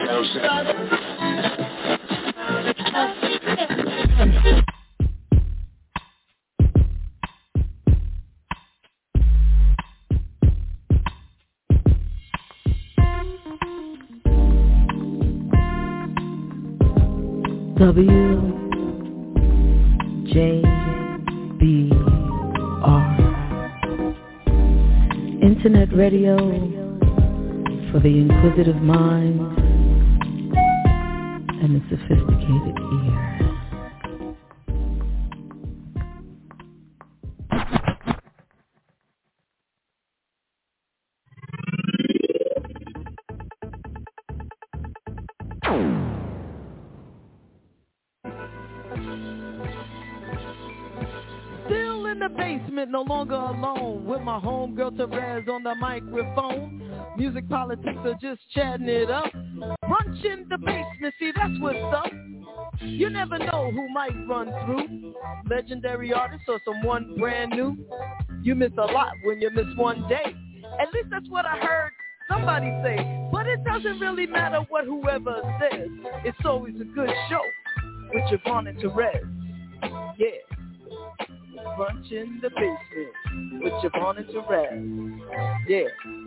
W J B R. Internet radio for the inquisitive mind and the sophisticated ear. Still in the basement, no longer alone. With my homegirl Terez on the microphone. Music politics are just chatting it up. Brunch in the basement, see that's what's up. You never know who might run through. Legendary artist or someone brand new. You miss a lot when you miss one day. At least that's what I heard somebody say. But it doesn't really matter what whoever says. It's always a good show with JaVonne and Terez. Yeah brunch in the basement with JaVonne and Terez. Yeah.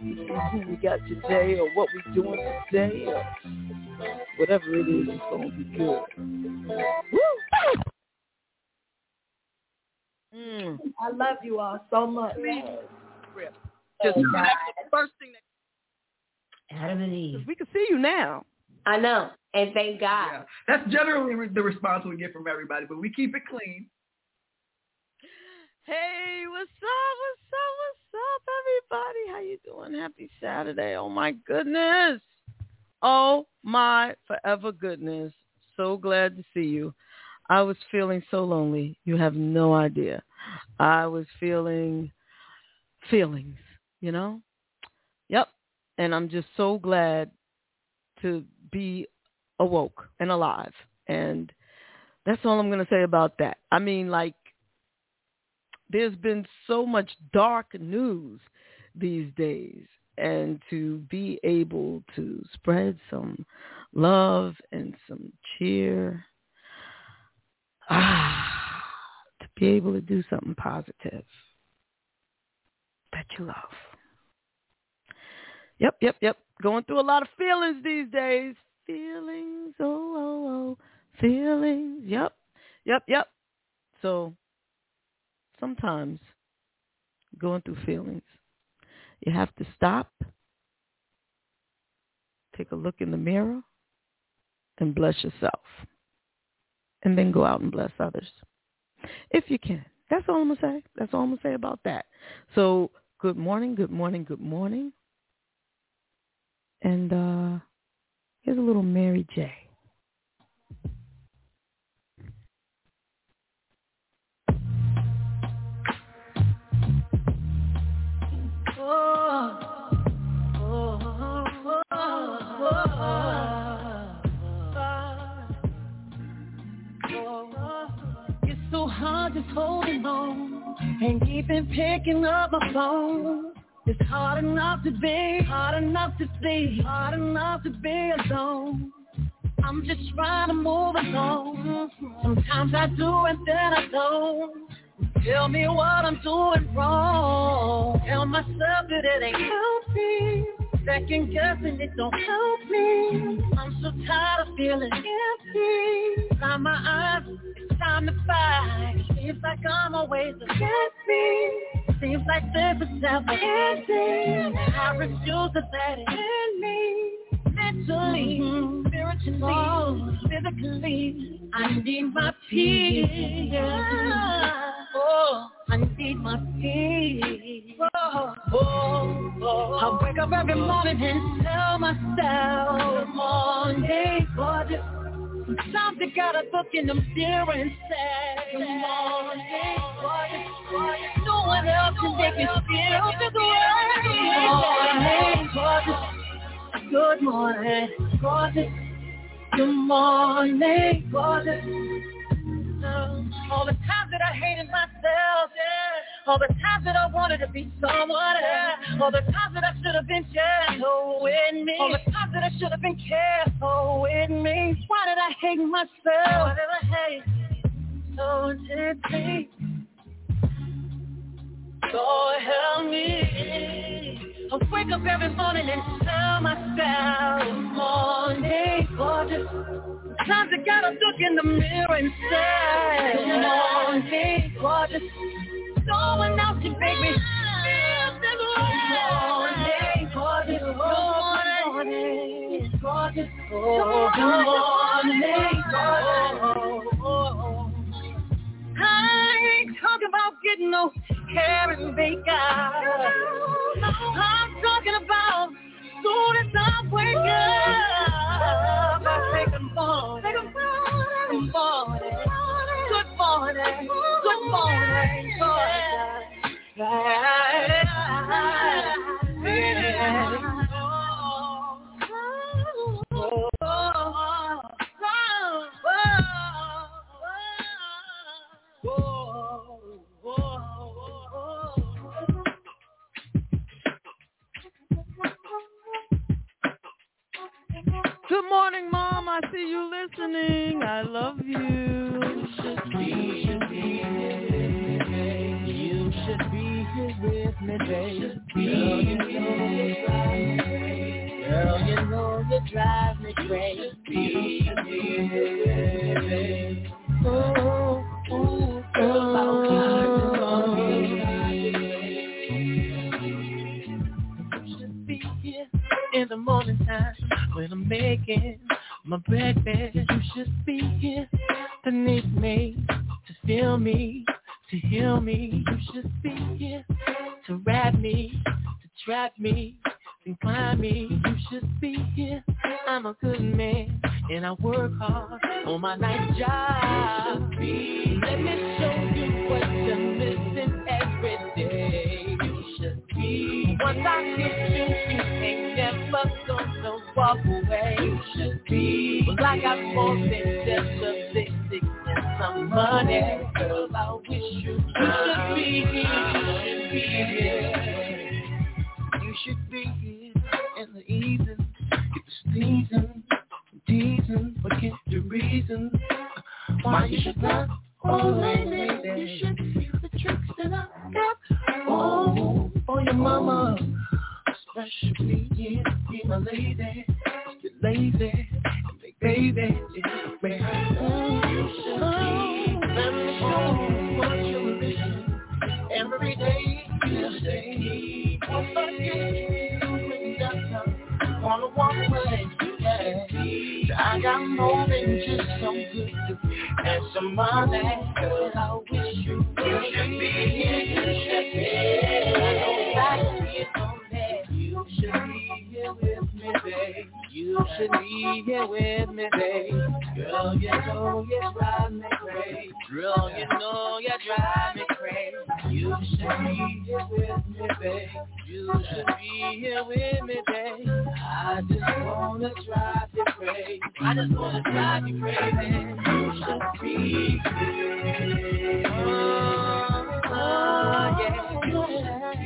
See who we got today or what we doing today or whatever it is, it's going to be good. Woo! Mm. I love you all so much. Just Oh, that's the first thing that Adam and Eve. we can see you now. I know, and thank God. Yeah. That's generally re- the response we get from everybody, but we keep it clean. Hey, what's up? What's up? What's up, everybody? How you doing? Happy Saturday. Oh my goodness. Oh my forever goodness. So glad to see you. I was feeling so lonely. You have no idea. I was feeling feelings, you know? Yep. And I'm just so glad to be awoke and alive. And that's all I'm going to say about that. I mean, like, there's been so much dark news these days and to be able to spread some love and some cheer ah to be able to do something positive that you love. Yep yep yep. Going through a lot of feelings these days. Feelings oh oh oh. Feelings yep yep yep. So sometimes going through feelings, you have to stop, take a look in the mirror, and bless yourself. And then go out and bless others. If you can. That's all I'm going to say. That's all I'm going to say about that. So good morning, good morning, good morning. And uh, here's a little Mary J. my phone. It's hard enough to be, hard enough to see, hard enough to be alone. I'm just trying to move along. Sometimes I do and then I don't. Tell me what I'm doing wrong. Tell myself that it ain't healthy. Second guessing it don't help me. I'm so tired of feeling empty. Find my eyes, it's time to fight. Seems like I'm always against me. Seems like this is never ending. I refuse to let it end me. Mentally, mm-hmm. spiritually, oh. physically, I need my peace. Oh, I need my peace. Oh, oh, oh. I wake up every morning and tell myself morning, gorgeous. Sometimes you gotta look in the mirror and say, Good morning. No one else can make you feel this way. Good morning, gorgeous. Good morning, gorgeous. Good morning, gorgeous. All the times that I hated myself, yeah. All the times that I wanted to be someone else. All the times that I should have been gentle with me. All the times that I should have been careful with me. Why did I hate myself? Why did I hate so intensely? Lord help me. I wake up every morning and tell myself, morning, gorgeous. Sometimes I gotta look in the mirror and say, morning, gorgeous. Can make me morning. Good morning, good morning, I ain't talking about getting no and makeup. I'm talking about soon as I wake up, I morning, good morning, good morning, good morning, Good morning, Mom. I see you listening. I love you. You should be here. You should be here with me, babe. Girl, you know you drive me crazy. Girl, you know you drive me crazy. Oh, oh, oh, You in the morning time when I'm making my breakfast. You should be here to need me, to feel me, to heal me. You should be here to wrap me, to trap me, and climb me. You should be here. I'm a good man and I work hard on my night job. Let me show you what you're missing every day. You should be. Once I get you, walk away. You should be. Well, I got more than just a basic and some money. Girl, I wish you, you should be here. You should be here. You should be here in the evening. Get the sneezing, teasing, forget the reason why you should not. Oh, you, be my lady. You're lazy, big baby, it's me. You should be. Let me show you what you're missing. Every day you say, once I get you with that wanna walk away. Yeah. I got more than just some good and some money. Girl, I wish you you should be. You should be. You should be here with me, babe. You should be here with me, babe. Girl, you know you drive me crazy. Girl, you know you drive me crazy. You should be here with me, babe. You should be here with me, babe. I just wanna drive you crazy. I just wanna drive you crazy. You should be here. Oh, oh yeah.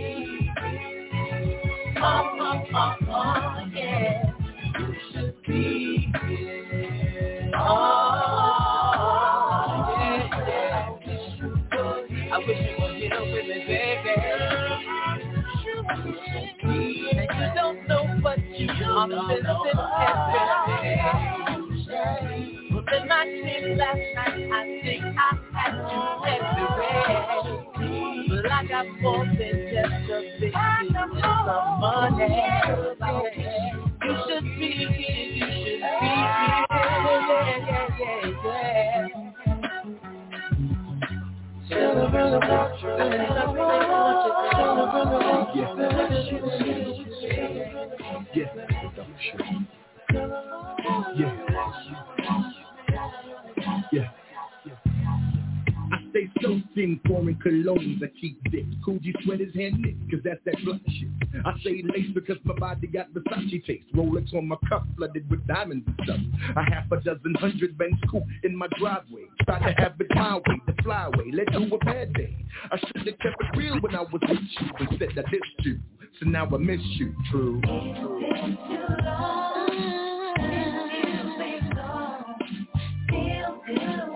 Oh, oh, oh, yeah. You should be here. Oh, yeah, yeah. I wish you were here with me, baby. You don't know what you missing the night last night, I think I had you everywhere. But I got more than just a of some money. You should be here, you should be here. Yeah. Yeah. Yeah. Yeah. Soaked in foreign colognes. I keep thick. Coogi sweaters hand knit, cause that's that blunt shit. I say lace because my body got Versace taste. Rolex on my cuff, flooded with diamonds and stuff. A half a dozen hundred Benz coupe in my driveway. Try to have it my way, the flyway. Let do a bad day. I should have kept it real when I was with you. Instead I dissed you. So now I miss you, true. It's been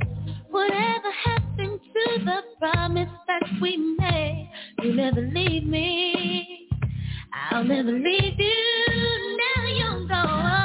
Whatever happened to the promise that we made? You'll never leave me. I'll never leave you. Now you're gone.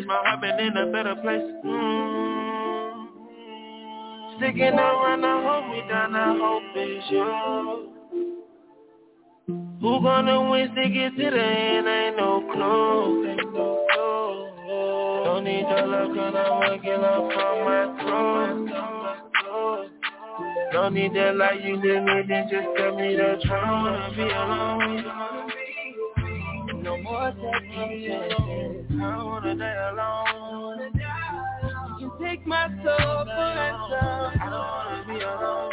Race. My heart been in a better place. Mm. Sticking around, I hold me down, I hope it's you. Who gonna win, stick it to the end, ain't no clue, ain't no clue. Don't need your love, cause I'ma up from my throne. Don't need that like you did me, then just tell me the truth. I wanna be alone no more second chances. I wanna die alone. You can take my soul for ransom. I don't wanna be alone.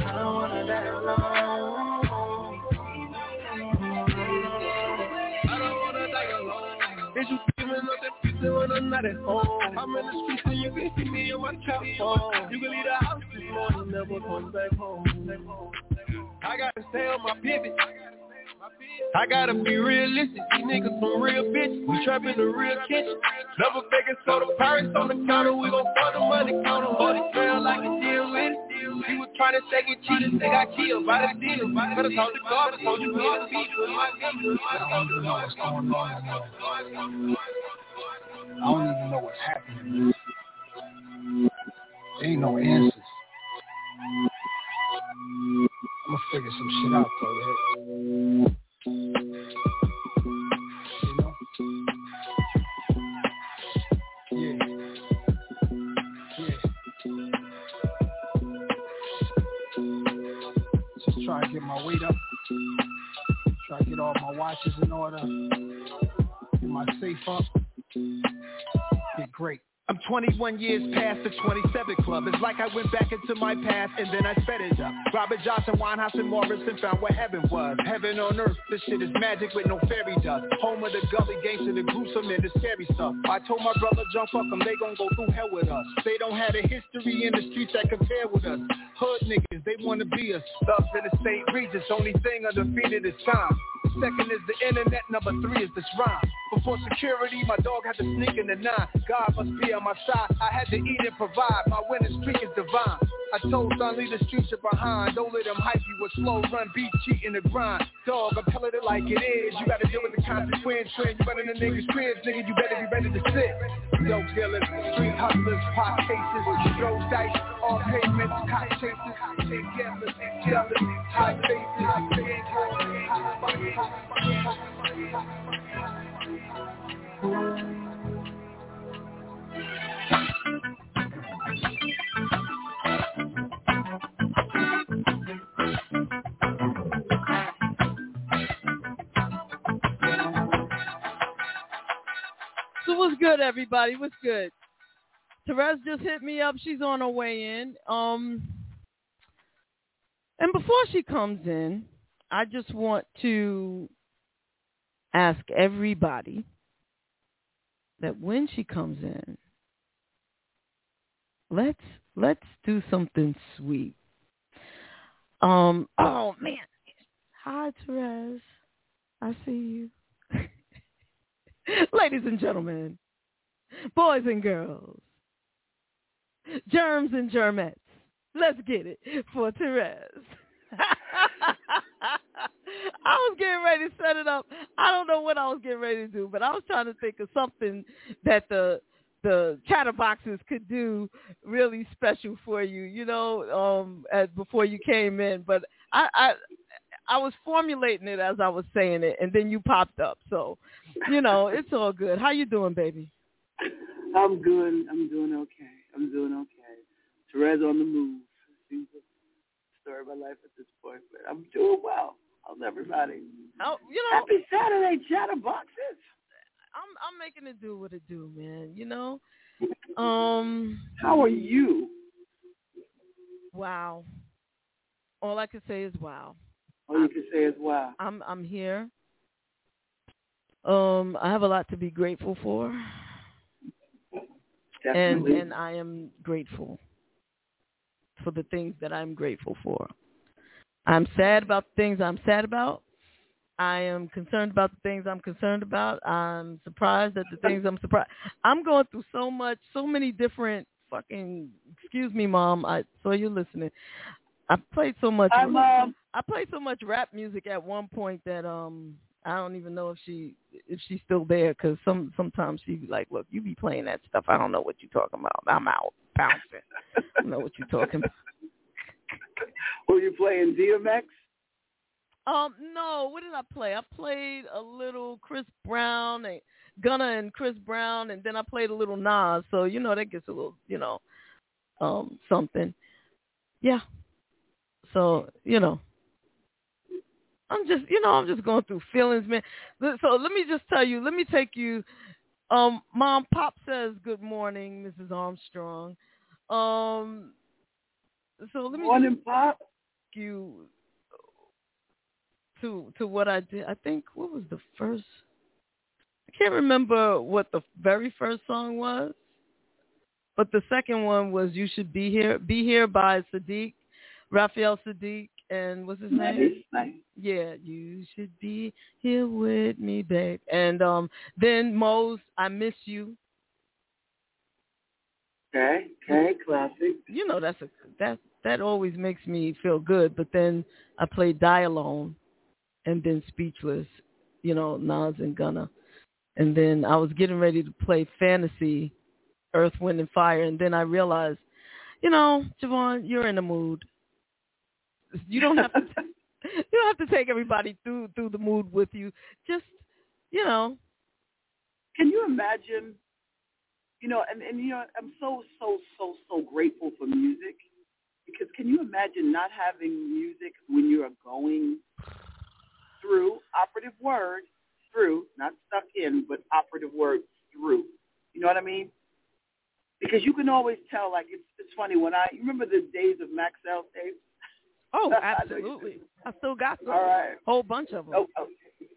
I don't wanna die alone. I don't wanna die alone. Is you feeling up that pizza when I'm not at home? I'm in the streets and you can see me on my trap phone. You can leave the house this morning, never come back home. Back home. I gotta stay on my pivot. I gotta be realistic, these niggas some real bitches. We trapping the real kitchen. Never begging soda pirates on the counter. We gon' fuck the money counter. Hold it down like a deal with it. She was trying to say get cheated, they got killed by the deal. Better talk to God, I told you be the beat with my. I don't even know what's happening. There ain't no answers. I'm gonna figure some shit out though. You know? Yeah. Yeah. Just try to get my weight up. Try to get all my watches in order. Get my safe up. Get great. I'm 21 years past the 27 club. It's like I went back into my past and then I sped it up. Robert Johnson, Winehouse, and Morrison found where heaven was. Heaven on earth, this shit is magic with no fairy dust. Home of the gully gangster, the gruesome and the scary stuff. I told my brother, jump fuck them, they gon' go through hell with us. They don't have a history in the streets that compare with us. Hood niggas, they wanna be us. Thugs in the state Regis, only thing undefeated is time. Second is the internet, number three is this rhyme. Before security, my dog had to sneak in the nine. God must be on my side. I had to eat and provide. My winning streak is divine. I told son, leave the streets behind. Don't let them hype you with slow run, beat, cheat, and the grind. Dog, I'm telling it like it is. You gotta deal with the consequence. When you running the niggas' cribs, nigga, you better be ready to sit. Dope dealers, street hustlers, pot cases, throw dice, all payments, cop chasers, take gamblers, jealous, high faces, high So what's good, everybody? What's good? Terez just hit me up. She's on her way in. Um, and before she comes in, I just want to ask everybody that when she comes in, let's let's do something sweet. Um, oh man. Hi Terez. I see you. Ladies and gentlemen, boys and girls, germs and germettes, let's get it for Terez. I was getting ready to set it up. I don't know what I was getting ready to do, but I was trying to think of something that the the chatterboxes could do really special for you, you know, um as before you came in. But I, I I was formulating it as I was saying it, and then you popped up. So, you know, it's all good. How you doing, baby? I'm good. I'm doing okay. I'm doing okay. Terez on the move. She's the story of my life at this point, but I'm doing well. How's everybody? Oh, you know, Happy Saturday, chatterboxes. I'm I'm making it do what it do, man. You know. Um. How are you? Wow. All I can say is wow. All you can say is wow. I'm I'm here. Um, I have a lot to be grateful for. Definitely. And and I am grateful for the things that I'm grateful for. I'm sad about the things I'm sad about. I am concerned about the things I'm concerned about. I'm surprised at the things I'm surprised. I'm going through so much, so many different fucking. Excuse me, mom. I saw you listening. I played so much. I played so much rap music at one point that um I don't even know if she if she's still there because some sometimes she be like, look, you be playing that stuff. I don't know what you're talking about. I'm out bouncing. I don't know what you're talking about. Were you playing DMX? Um, no. What did I play? I played a little Chris Brown, and Gunna and Chris Brown, and then I played a little Nas. So you know that gets a little, you know, um, something. Yeah. So you know, I'm just, you know, I'm just going through feelings, man. So let me just tell you. Let me take you. Um, Mom, Pop says good morning, Mrs. Armstrong. Um, so let me Morning, Pop. you to to what I did. I think what was the first I can't remember what the very first song was, but the second one was "You Should Be Here." Be Here by Saadiq, Raphael Saadiq, and what's his Nice, name? nice. Yeah, you should be here with me, babe. And um, then Mo's "I Miss You." Okay, okay, classic. You know that's a that that always makes me feel good. But then I played "Die Alone," and then "Speechless." You know, Nas and Gunna. And then I was getting ready to play "Fantasy," Earth, Wind and Fire, and then I realized, you know, JaVonne, you're in the mood. You don't have to. you don't have to take everybody through through the mood with you. Just, you know, Can you imagine? You know, and, and you know, I'm so so so so grateful for music because can you imagine not having music when you're going through operative word through, not stuck in, but operative word through. You know what I mean? Because you can always tell. Like it's it's funny when I you remember the days of Maxell tapes. Oh, absolutely. I still got some. All right. Whole bunch of them. Oh, oh,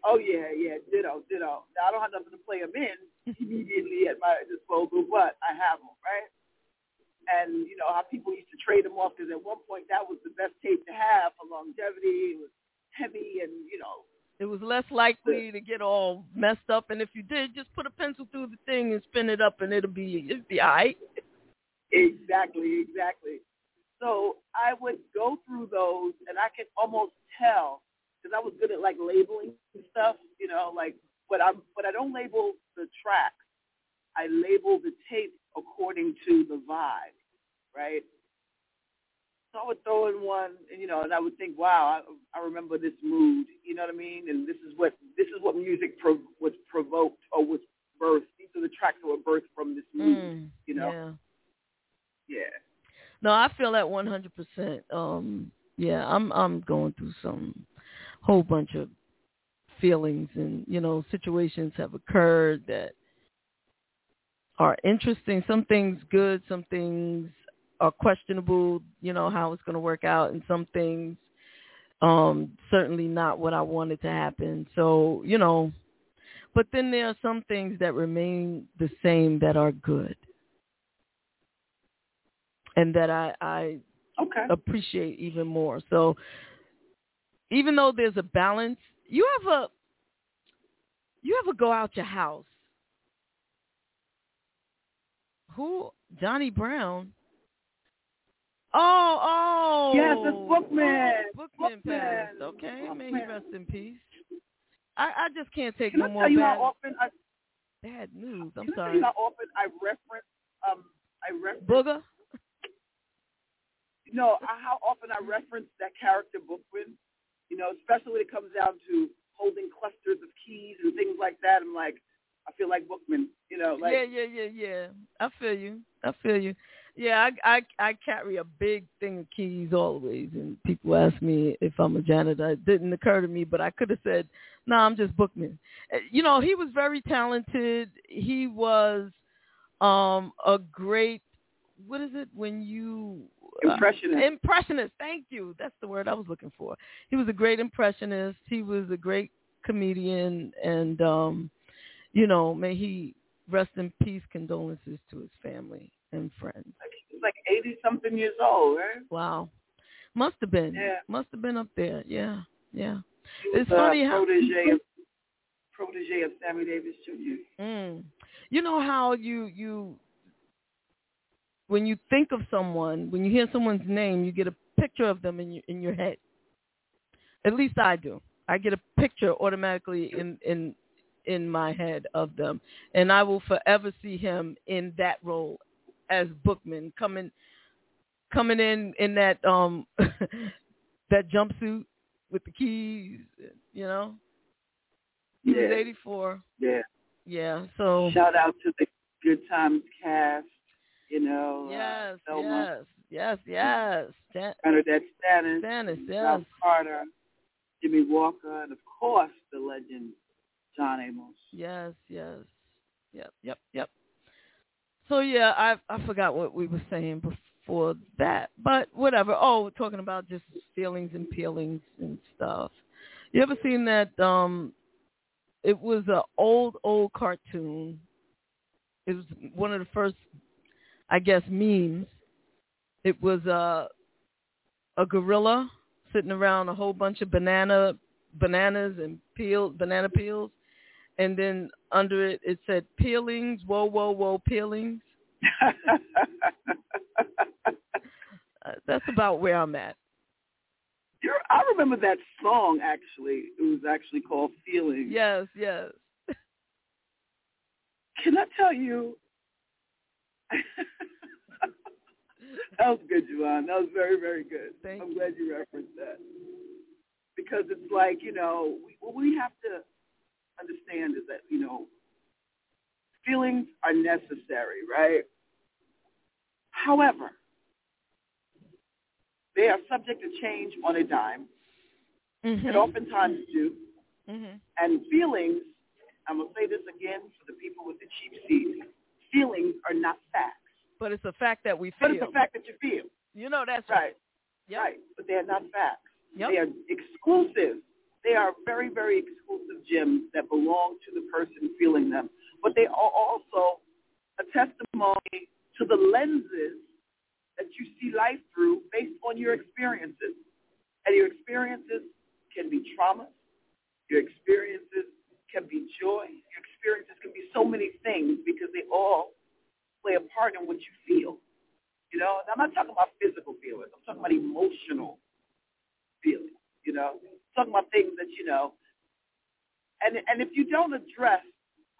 oh yeah, yeah, ditto, ditto. Now I don't have nothing to play them in immediately at my disposal, but I have them, right? And you know how people used to trade them off because at one point that was the best tape to have for longevity. It was heavy and you know It was less likely to get all messed up, and if you did, just put a pencil through the thing and spin it up, and it'll be it'll be all right. Exactly, exactly. So I would go through those, and I could almost tell because I was good at like labeling stuff. You know, like but I but I don't label the tracks. I label the tape according to the vibe, right? So I would throw in one, and you know, and I would think, wow, I, I remember this mood. You know what I mean? And this is what this is what music pro- was provoked or was birthed. These are the tracks that were birthed from this mood. Mm, you know? Yeah. Yeah. No, I feel that one hundred percent. Um, yeah, I'm I'm going through some whole bunch of feelings, and you know, situations have occurred that are interesting. Some things good, some things are questionable. You know how it's going to work out, and some things um certainly not what I wanted to happen. So you know, but then there are some things that remain the same that are good and that I, I okay. appreciate even more. So even though there's a balance, you ever you ever go out your house? Who Johnny Brown? Oh, oh. Yes, it's Bookman. Oh, Bookman, Bookman. passed. Okay, may he Bookman. rest in peace. I, I just can't take Can no I more bad, how often I bad news. I'm I sorry. you how often I reference um I reference Booger? no how often I reference that character Bookman. You know, especially when it comes down to holding clusters of keys and things like that. I'm like, I feel like Bookman. You know, like yeah, yeah, yeah, yeah. I feel you. I feel you. Yeah, I, I I carry a big thing of keys always, and people ask me if I'm a janitor. It didn't occur to me, but I could have said, "No, I'm just bookman." Uh, You know, he was very talented. He was um a great. What is it when you uh, Impressionist. impressionist. Thank you. That's the word I was looking for. He was a great impressionist. He was a great comedian, and um, you know, may he rest in peace. Condolences to his family and friends. he's like eighty something years old, right? Wow, must have been. Yeah. Must have been up there. Yeah, yeah. It's a funny how protege of protege of Sammy Davis Jr. Mm. You know how you you when you think of someone, when you hear someone's name, you get a picture of them in your in your head. At least I do. I get a picture automatically in in in my head of them, and I will forever see him in that role as Bookman coming coming in in that um that jumpsuit with the keys, you know. He was 84. Yeah. Yeah. So Shout out to the Good Times cast. You know, yes, uh, Thelma, yes, yes, yes. Jan- BernNadette Stanis, Stanis, yes. Carter, Jimmie Walker, and of course the legend John Amos. Yes, yes. Yep, yep, yep. So yeah, I I forgot what we were saying before that, but whatever. Oh, we're talking about just feelings and peelings and stuff. You ever seen that um it was an old old cartoon. It was one of the first, I guess, memes. It was a a gorilla sitting around a whole bunch of banana bananas and peel banana peels, and then under it it said peelings. Whoa, whoa, whoa, peelings. uh, that's about where I'm at. You're, I remember that song actually. It was actually called Feelings. Yes, yes. Can I tell you? that was good, Juwan. That was very, very good. Thank I'm you. glad you referenced that. Because it's like, you know, we, we have to understand is that, you know, feelings are necessary, right? However, they are subject to change on a dime, Mm-hmm. and oftentimes do. hmm And feelings, I'm going to say this again for the people with the cheap seats, feelings are not facts. But it's a fact that we feel. But it's a fact that you feel. You know that's Right. Yep. Right. But they're not facts. Yep. They are exclusive. They are very, very exclusive gems that belong to the person feeling them. But they are also a testimony to the lenses that you see life through based on your experiences. And your experiences can be trauma. Your experiences can be joy. Your experiences can be so many things because they all play a part in what you feel. You know, and I'm not talking about physical feelings. I'm talking about emotional feelings. You know, I'm talking about things that you know. And and if you don't address,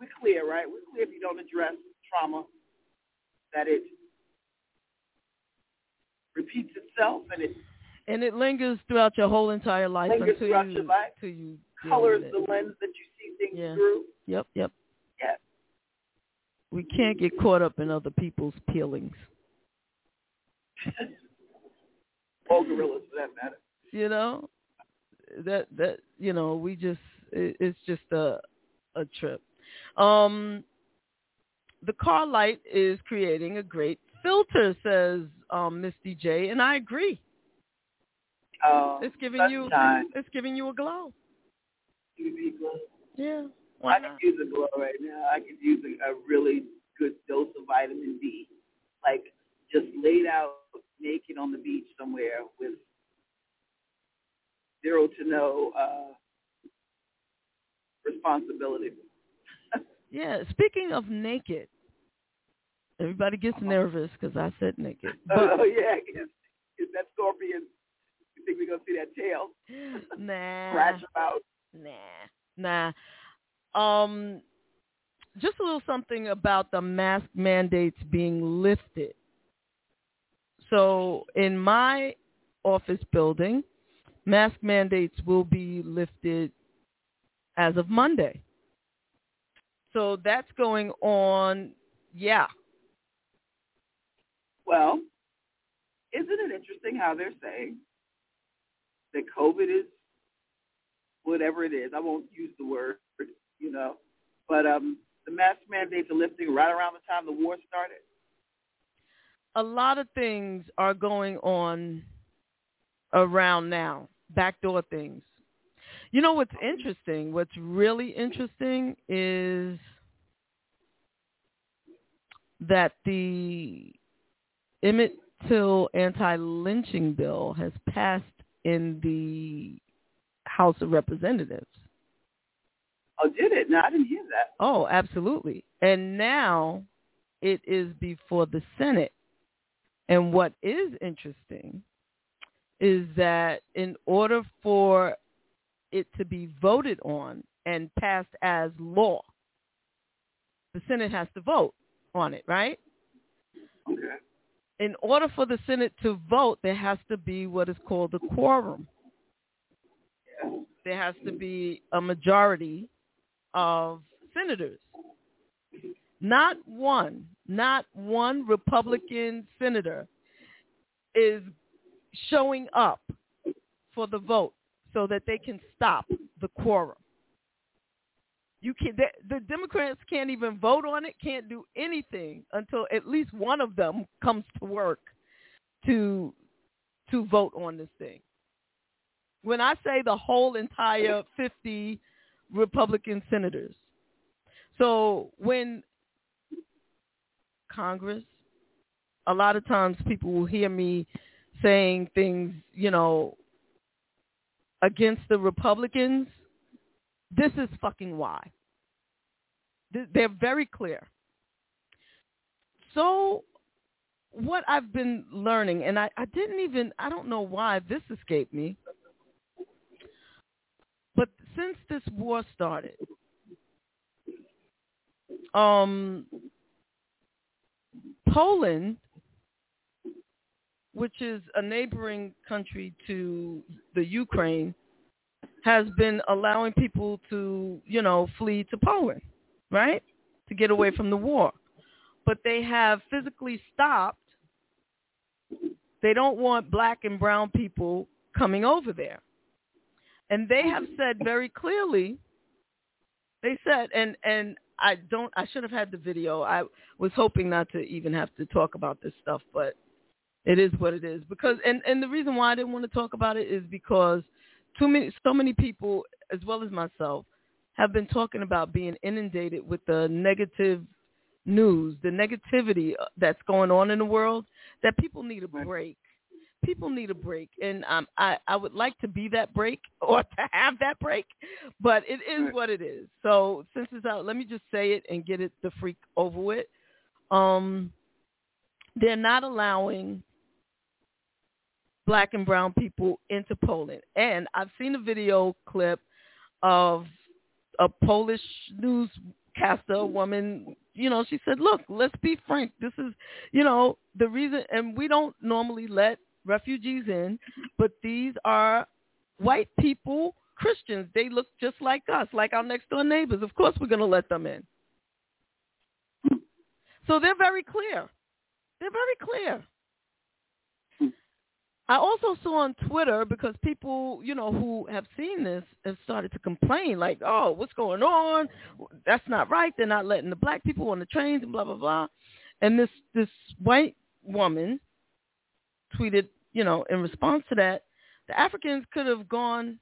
we're clear, right? We're clear if you don't address trauma, that it repeats itself and it and it lingers throughout your whole entire life Lingers until throughout you your life. until you colors the lens that you see things Yeah. through. Yep, yep. Yeah. We can't get caught up in other people's peelings. All gorillas for that matter. You know, that that you know we just it, it's just a a trip. Um, the car light is creating a great filter, says um, Misty J, and I agree. Oh, It's giving you sunshine. it's giving you a glow. Yeah. I could use a glow right now. I could use a, a really good dose of vitamin D. Like just laid out naked on the beach somewhere with zero to no uh responsibility. Yeah. Speaking of naked, everybody gets nervous because I said naked. oh yeah, is, is that scorpion? You think we're gonna see that tail Nah. scratch about? Nah. Nah. Um, just a little something about the mask mandates being lifted. So in my office building, mask mandates will be lifted as of Monday. So that's going on, yeah. Well, isn't it interesting how they're saying that COVID is whatever it is? I won't use the word, you know, but um, the mask mandates are lifting right around the time the war started. a lot of things are going on around now, backdoor things. You know what's interesting? What's really interesting is that the Emmett Till anti-lynching bill has passed in the House of Representatives. Oh, did it? No, I didn't hear that. Oh, absolutely. And now it is before the Senate. And what is interesting is that in order for it to be voted on and passed as law, the Senate has to vote on it, right? Okay. In order for the Senate to vote, there has to be what is called a quorum. There has to be a majority of senators. Not one, not one Republican senator is showing up for the vote so that they can stop the quorum. You can the, the Democrats can't even vote on it, can't do anything until at least one of them comes to work to to vote on this thing. When I say the whole entire 50 Republican senators. So when Congress, a lot of times people will hear me saying things, you know, against the Republicans. This is fucking why. They're very clear. So what I've been learning, and I, I didn't even, I don't know why this escaped me, but since this war started, um, Poland, which is a neighboring country to the Ukraine, has been allowing people to, you know, flee to Poland, right? To get away from the war. But they have physically stopped. They don't want black and brown people coming over there. And they have said very clearly, they said, and, and I don't, I should have had the video. I was hoping not to even have to talk about this stuff, but it is what it is. Because, and, and the reason why I didn't want to talk about it is because too many, so many people, as well as myself, have been talking about being inundated with the negative news, the negativity uh, that's going on in the world, that people need a break. People need a break, and um, I I would like to be that break or to have that break, but it is what it is. So since it's out, let me just say it and get it the freak over with. Um, they're not allowing black and brown people into Poland. And I've seen a video clip of a Polish newscaster, woman, you know, she said, look, let's be frank. This is, you know, the reason, and we don't normally let refugees in, but these are white people, Christians. They look just like us, like our next door neighbors. Of course we're going to let them in. So they're very clear. They're very clear. I also saw on Twitter because people, you know, who have seen this have started to complain, like, "Oh, what's going on? That's not right. They're not letting the black people on the trains and blah blah blah." And this this white woman tweeted, you know, in response to that, the Africans could have gone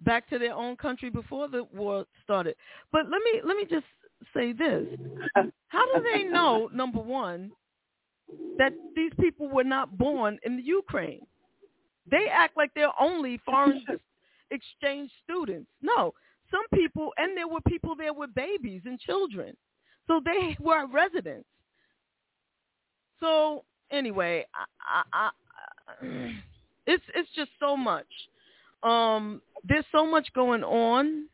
back to their own country before the war started. But let me let me just say this: How do they know? Number one, that these people were not born in the Ukraine. They act like they're only foreign exchange students. No, some people, and there were people there with babies and children. So they were residents. So anyway, I, I, I, it's it's just so much. Um, there's so much going on.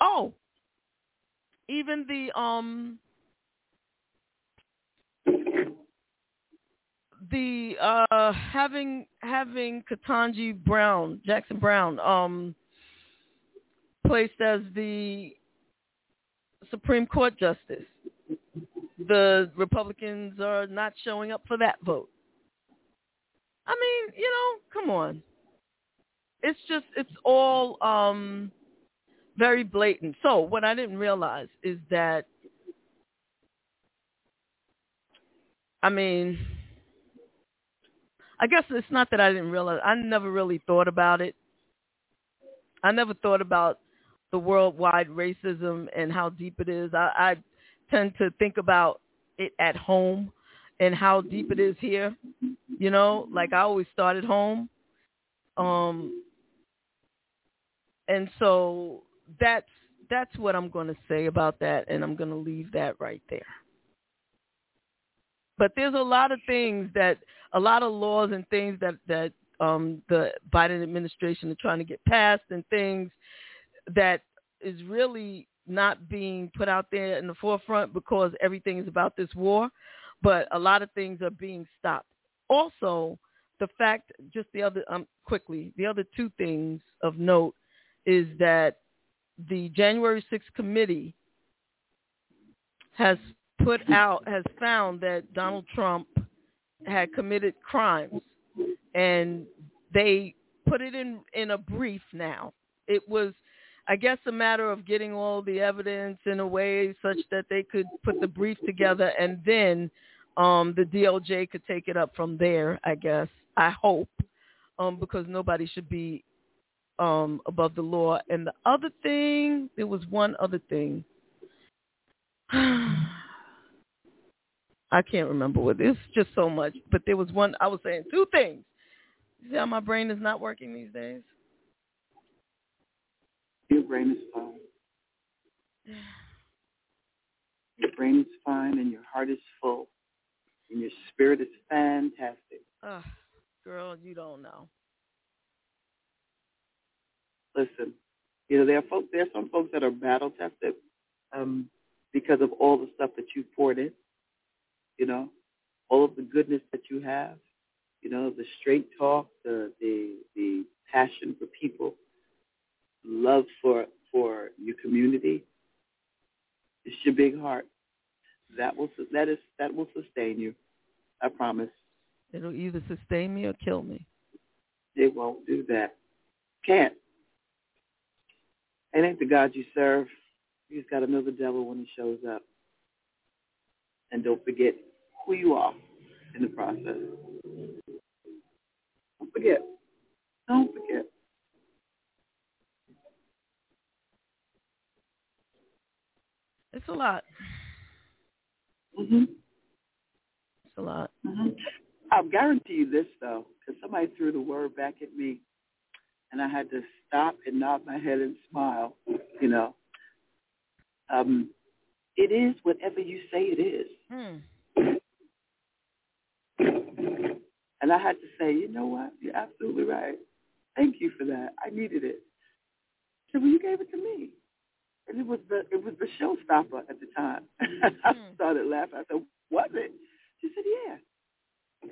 Oh, even the um the uh having having Ketanji Brown, Jackson Brown, um placed as the Supreme Court justice. The Republicans are not showing up for that vote. I mean, you know, come on. It's just it's all um very blatant. So what I didn't realize is that I mean, I guess it's not that I didn't realize. I never really thought about it. I never thought about the worldwide racism and how deep it is. I, I tend to think about it at home and how deep it is here. You know, like I always start at home. Um, and so that's that's what I'm going to say about that, and I'm going to leave that right there. But there's a lot of things that, a lot of laws and things that that um, the Biden administration is trying to get passed, and things that is really not being put out there in the forefront because everything is about this war. But a lot of things are being stopped. Also, the fact, just the other, um, quickly, the other two things of note is that the January 6th committee has put out has found that Donald Trump had committed crimes, and they put it in in a brief. Now it was, I guess, a matter of getting all the evidence in a way such that they could put the brief together, and then um, the DOJ could take it up from there. I guess I hope, um, because nobody should be um, above the law. And the other thing, there was one other thing. I can't remember what. It's just so much. But there was one. I was saying two things. You see how my brain is not working these days? Your brain is fine. Your brain is fine and your heart is full. And your spirit is fantastic. Oh, girl, you don't know. Listen, you know, there are folks there are some folks that are battle tested um, because of all the stuff that you poured in, you know, all of the goodness that you have, you know, the straight talk, the the the passion for people, love for for your community. It's your big heart. That will that is that will sustain you. I promise. It'll either sustain me or kill me. It won't do that. Can't. It ain't the God you serve. He's got another devil when he shows up. And don't forget who you are in the process. Don't forget. Don't forget. It's a lot. Mhm. It's a lot. Mm-hmm. I'll guarantee you this though, because somebody threw the word back at me, and I had to stop and nod my head and smile. You know, um, it is whatever you say it is. Hmm. And I had to say, you know what? You're absolutely right. Thank you for that. I needed it. She said, well, you gave it to me. And it was the it was the showstopper at the time. I mm-hmm. started laughing. I said, was it? She said, yeah.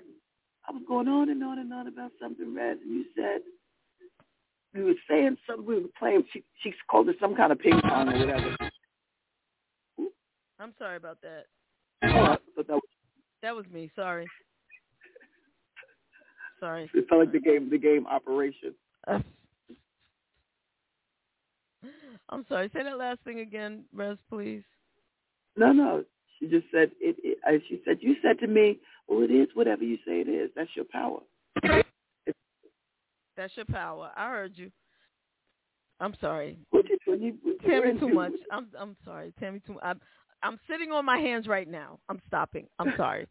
I was going on and on and on about something, Red, and you said we were saying something. We were playing. She she called it some kind of ping pong or whatever. I'm sorry about that. Oh, that was, That was me. Sorry. Sorry. it felt like the game the game operation. Uh, I'm sorry. Say that last thing again, Rez, please. No, no. She just said it, it. uh, She said you said to me, "Well, it is whatever you say it is. That's your power." That's your power. I heard you. I'm sorry. What when you what Tammy too much. I'm I'm sorry. Tammy too I'm I'm sitting on my hands right now. I'm stopping. I'm sorry.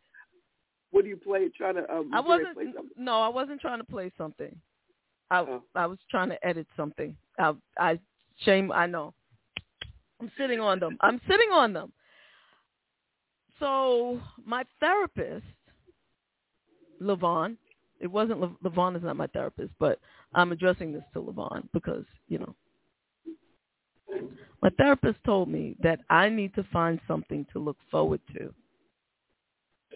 What do you play? Trying to um. I ready to wasn't play something? no, I wasn't trying to play something. I I was trying to edit something. I I shame I know. I'm sitting on them. I'm sitting on them. So my therapist, Levon, it wasn't Le- Levon is not my therapist, but I'm addressing this to Levon because you know my therapist told me that I need to find something to look forward to.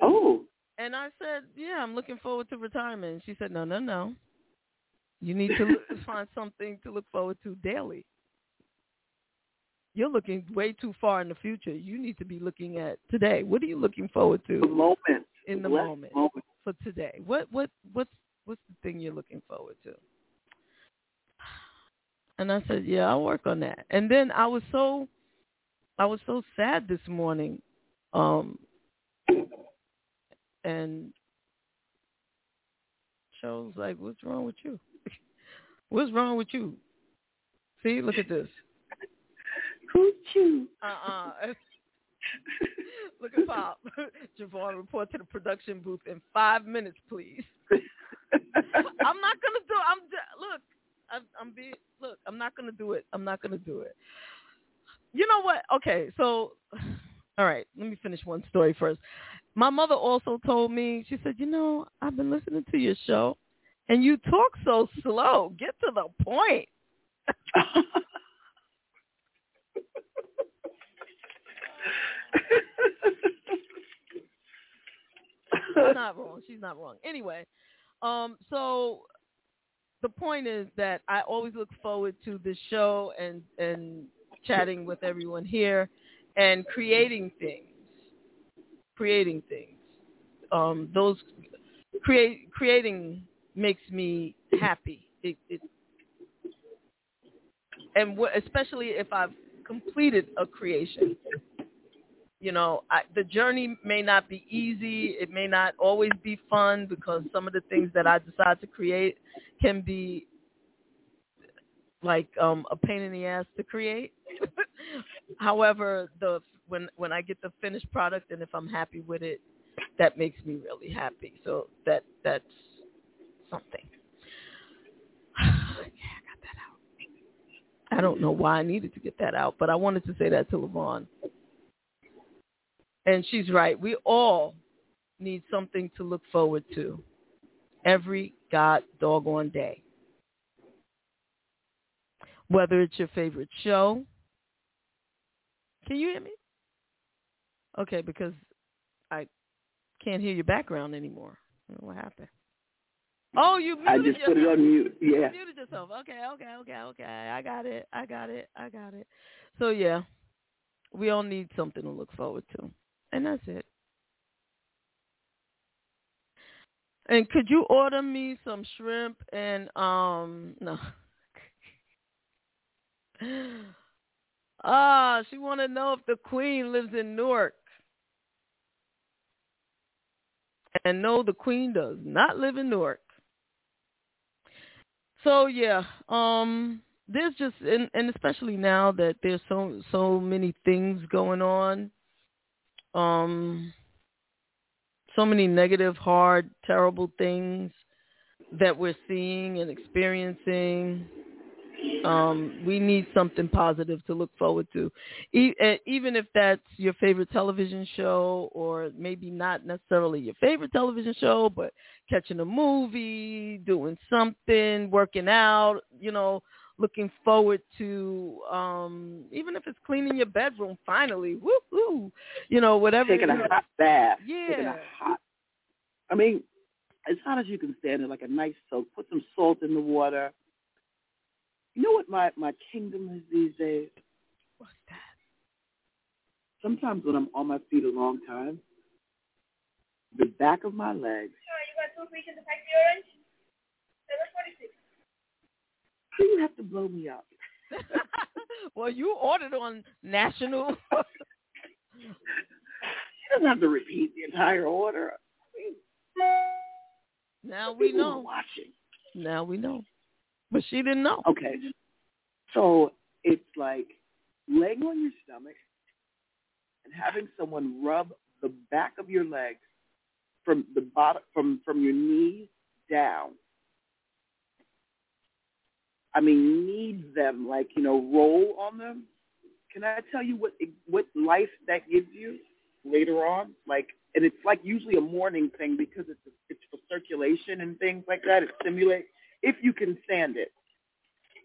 Oh. And I said, yeah, I'm looking forward to retirement. And she said, no, no, no. You need to look, find something to look forward to daily. You're looking way too far in the future. You need to be looking at today. What are you looking forward to? The moment. In the moment, moment. for today. What what what's what's the thing you're looking forward to? And I said, yeah, I'll work on that. And then I was so I was so sad this morning. Um and was like, What's wrong with you? What's wrong with you? See, look at this. Who's you? Uh uh Look at Pop. JaVonne, report to the production booth in five minutes, please. I'm not gonna do. I'm look. I'm, I'm being look. I'm not gonna do it. I'm not gonna do it. You know what? Okay, so all right. Let me finish one story first. My mother also told me. She said, "You know, I've been listening to your show, and you talk so slow. Get to the point." She's not wrong. She's not wrong. Anyway, um, so the point is that I always look forward to this show and and chatting with everyone here and creating things, creating things. Um, those create creating makes me happy. It, it and especially if I've completed a creation. You know, I, the journey may not be easy. It may not always be fun because some of the things that I decide to create can be like um a pain in the ass to create. However, the when when I get the finished product and if I'm happy with it, that makes me really happy. So that that's something. yeah, I got that out. I don't know why I needed to get that out, but I wanted to say that to Levon. And she's right. We all need something to look forward to every god doggone day. Whether it's your favorite show. Can you hear me? Okay, because I can't hear your background anymore. I don't know what happened. Oh, you muted I just yourself. put it on mute. Yeah. You muted yourself. Okay, okay, okay, okay. I got it. I got it. I got it. So yeah, we all need something to look forward to, and that's it. And could you order me some shrimp and um no. Ah, she want to know if the queen lives in Newark. And no, the queen does not live in Newark. So yeah, um, there's just and, and especially now that there's so so many things going on, um, so many negative, hard, terrible things that we're seeing and experiencing. Um, we need something positive to look forward to, e- even if that's your favorite television show, or maybe not necessarily your favorite television show, but catching a movie, doing something, working out, you know, looking forward to, um, even if it's cleaning your bedroom. Finally, woo you know, whatever. Taking a hot bath. Yeah. Taking a hot. I mean, as hot as you can stand it, like a nice soak. Put some salt in the water. You know what my my kingdom is these days? What's that? Sometimes when I'm on my feet a long time, the back of my legs. Sure, you got two pieces of Pepsi Orange? Seven forty-six. How do you have to blow me up? well, you ordered on national. She doesn't have to repeat the entire order. now we know. watching. Now we know. But she didn't know. Okay. So it's like laying on your stomach and having someone rub the back of your legs from the bottom from from your knees down. I mean, knead them like you know, roll on them. Can I tell you what what life that gives you later on? Like, and it's like usually a morning thing because it's it's for circulation and things like that. It stimulates if you can stand it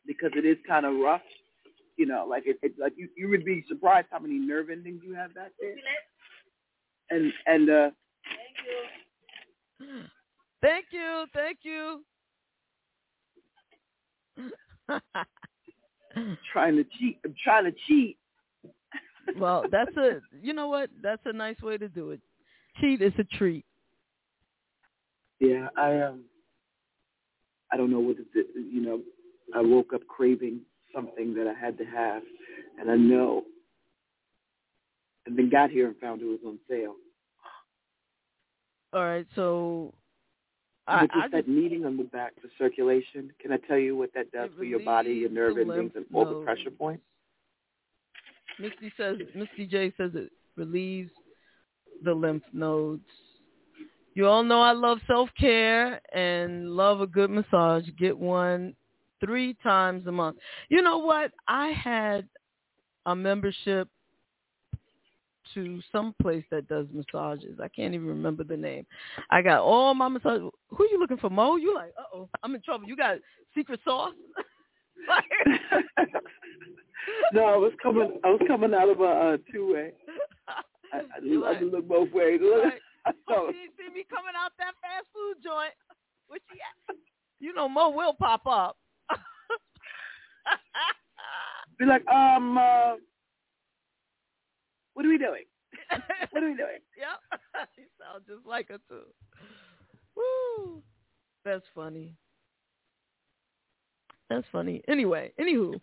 because it is kind of rough. You know, like it, it like you you would be surprised how many nerve endings you have back there. And and uh Thank you. Thank you. Thank you. trying to cheat. I'm trying to cheat. well, that's a you know what? That's a nice way to do it. Cheat is a treat. Yeah, I um, I don't know what it is. You know, I woke up craving something that I had to have, and I know, and then got here and found it was on sale. All right, so I, But just I that kneading on the back for circulation. Can I tell you what that does for your body, your nerve endings, and all the pressure points? Misty says Misty J says it relieves the lymph nodes. You all know I love self care and love a good massage. Get one three times a month. You know what? I had a membership to some place that does massages. I can't even remember the name. I got all my massage. Who are you looking for, Mo? You like, uh oh, I'm in trouble. You got secret sauce? no, I was coming. I was coming out of a uh, two way. I, I, I had to look both ways. Look, like, I Oh, saw you didn't see me coming out that fast food joint. Where she at? You know Mo will pop up. be like, um, uh, what are we doing? What are we doing? Yep. you sound just like her too. Woo. That's funny. That's funny. Anyway, anywho,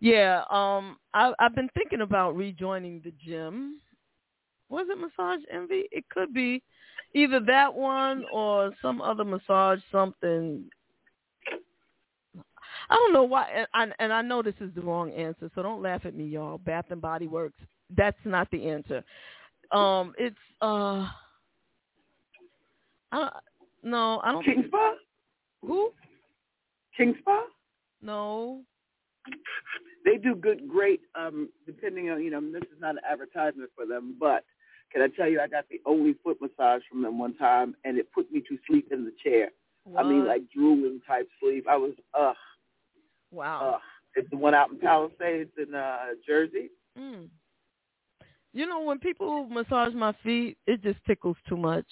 yeah. Um, I, I've been thinking about rejoining the gym. Was it Massage Envy? It could be either that one or some other massage something. I don't know why, and I, and I know this is the wrong answer, so don't laugh at me, y'all. Bath and Body Works. That's not the answer. Um, it's uh, I no, I don't. King Spa. Who? King Spa. No. They do good, great. Um, depending on you know, this is not an advertisement for them, but can I tell you, I got the only foot massage from them one time, and it put me to sleep in the chair. What? I mean, like drooling type sleep. I was, ugh. Wow. Ugh. It's the one out in Palisades in uh Jersey. Mm. You know, when people massage my feet, it just tickles too much.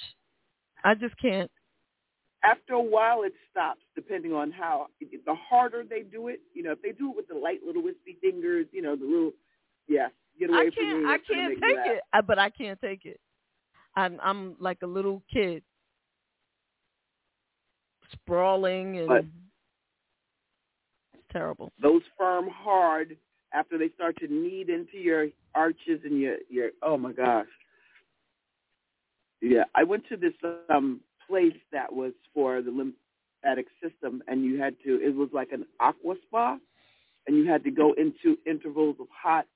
I just can't. After a while, it stops, depending on how. The harder they do it, you know, if they do it with the light little wispy fingers, you know, the little, yeah, get away I can't. me. I can't take it. I, but I can't take it. I'm I'm like a little kid, sprawling and But- it's terrible. Those firm hard after they start to knead into your arches and your your. Oh my gosh. Yeah, I went to this um place that was for the lymphatic system, and you had to. It was like an aqua spa, and you had to go into intervals of hot,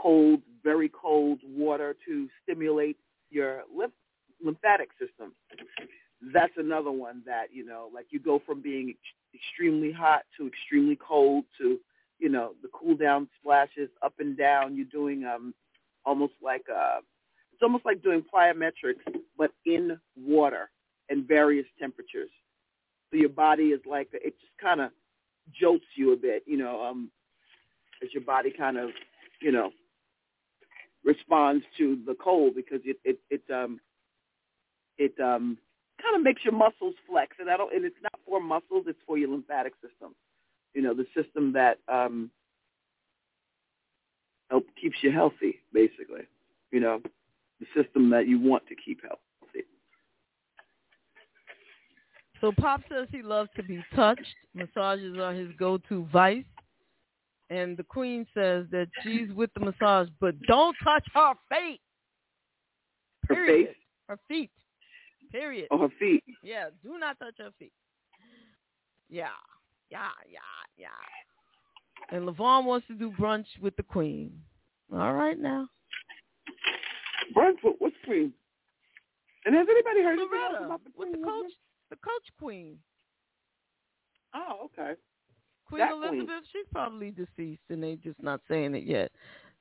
cold, very cold water to stimulate your lymph lymphatic system. That's another one that you know, like you go from being ex- extremely hot to extremely cold to you know the cool down splashes up and down. You're doing um almost like uh it's almost like doing plyometrics but in water and various temperatures. So your body is like it just kind of jolts you a bit, you know, um as your body kind of, you know, responds to the cold because it it it um it um kind of makes your muscles flex and I don't and it's not for muscles, it's for your lymphatic system. You know, the system that um help keeps you healthy, basically. You know, the system that you want to keep healthy. So Pop says he loves to be touched. Massages are his go-to vice. And the Queen says that she's with the massage, but don't touch her feet. Her Period. face Her feet. Period. or her feet. Yeah, do not touch her feet. Yeah, yeah, yeah, yeah. And Levon wants to do brunch with the Queen. All right now. Brunch, with what, Queen? And has anybody heard anything else about the with the coach, the coach Queen. Oh, okay. Queen That Elizabeth, queen. she's probably deceased and they just not saying it yet.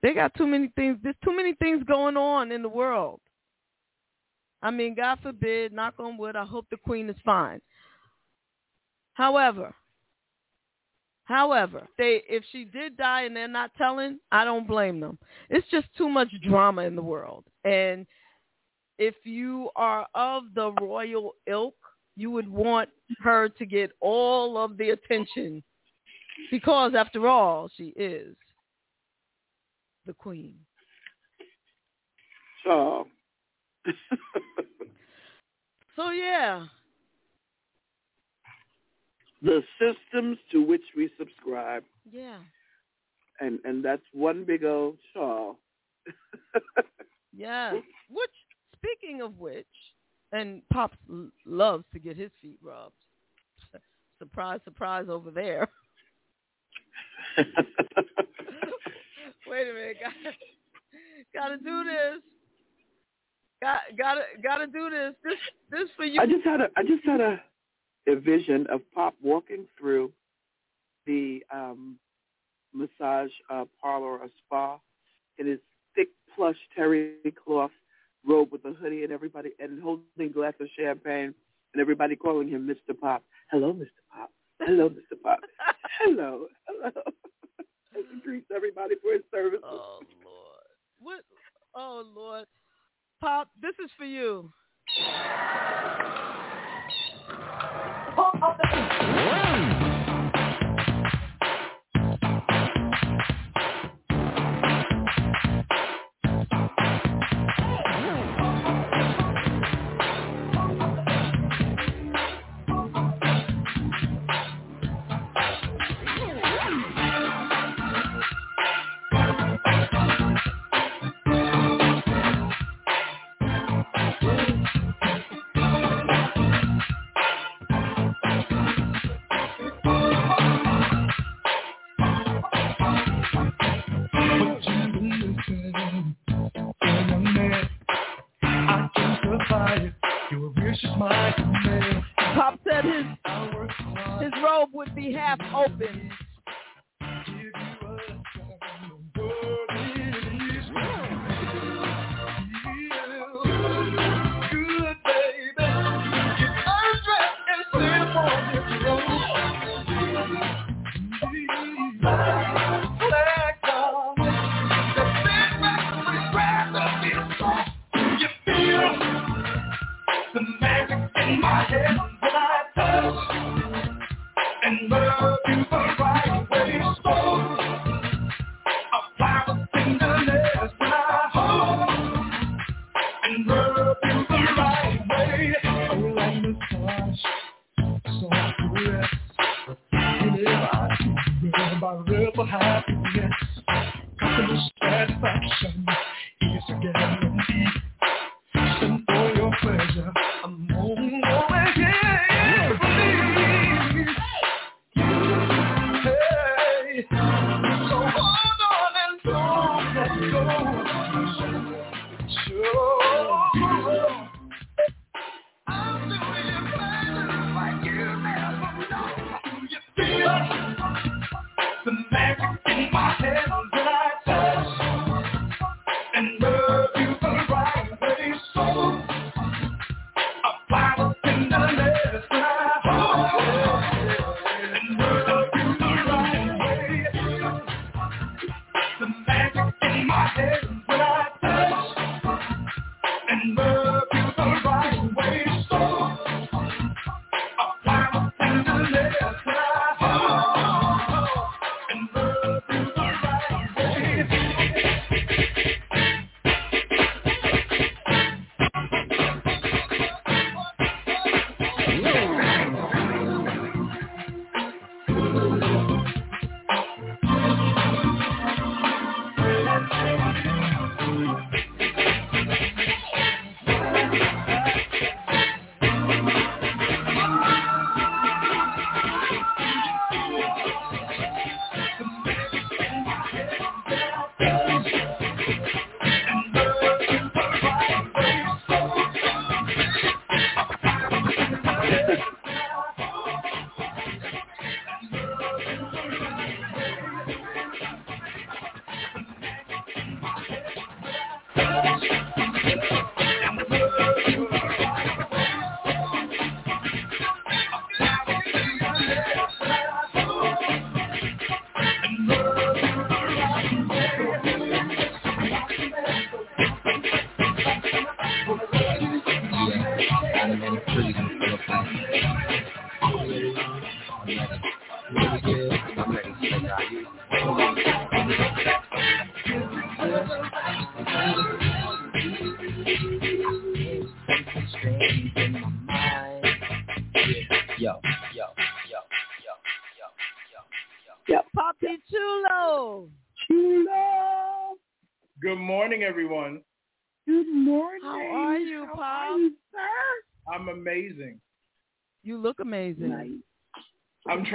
They got too many things. There's too many things going on in the world. I mean, God forbid, knock on wood, I hope the queen is fine. However, however, they if she did die and they're not telling, I don't blame them. It's just too much drama in the world. And if you are of the royal ilk, you would want her to get all of the attention because after all, she is the queen. So, So yeah, the systems to which we subscribe, yeah, and and that's one big old shawl. yeah. Which, speaking of which, and Pops loves to get his feet rubbed. Surprise, surprise over there. Wait a minute, gotta, gotta do this. Got, gotta, gotta do this. This, this for you. I just had a I just had a a vision of Pop walking through the um massage uh, parlor or spa in his thick plush terry cloth robe with a hoodie and everybody and holding a glass of champagne and everybody calling him Mr. Pop. Hello, Mr. Pop. Hello, Mr. Bobby. Hello. Hello. Greets everybody for his service. Oh Lord. What oh Lord. Pop, this is for you.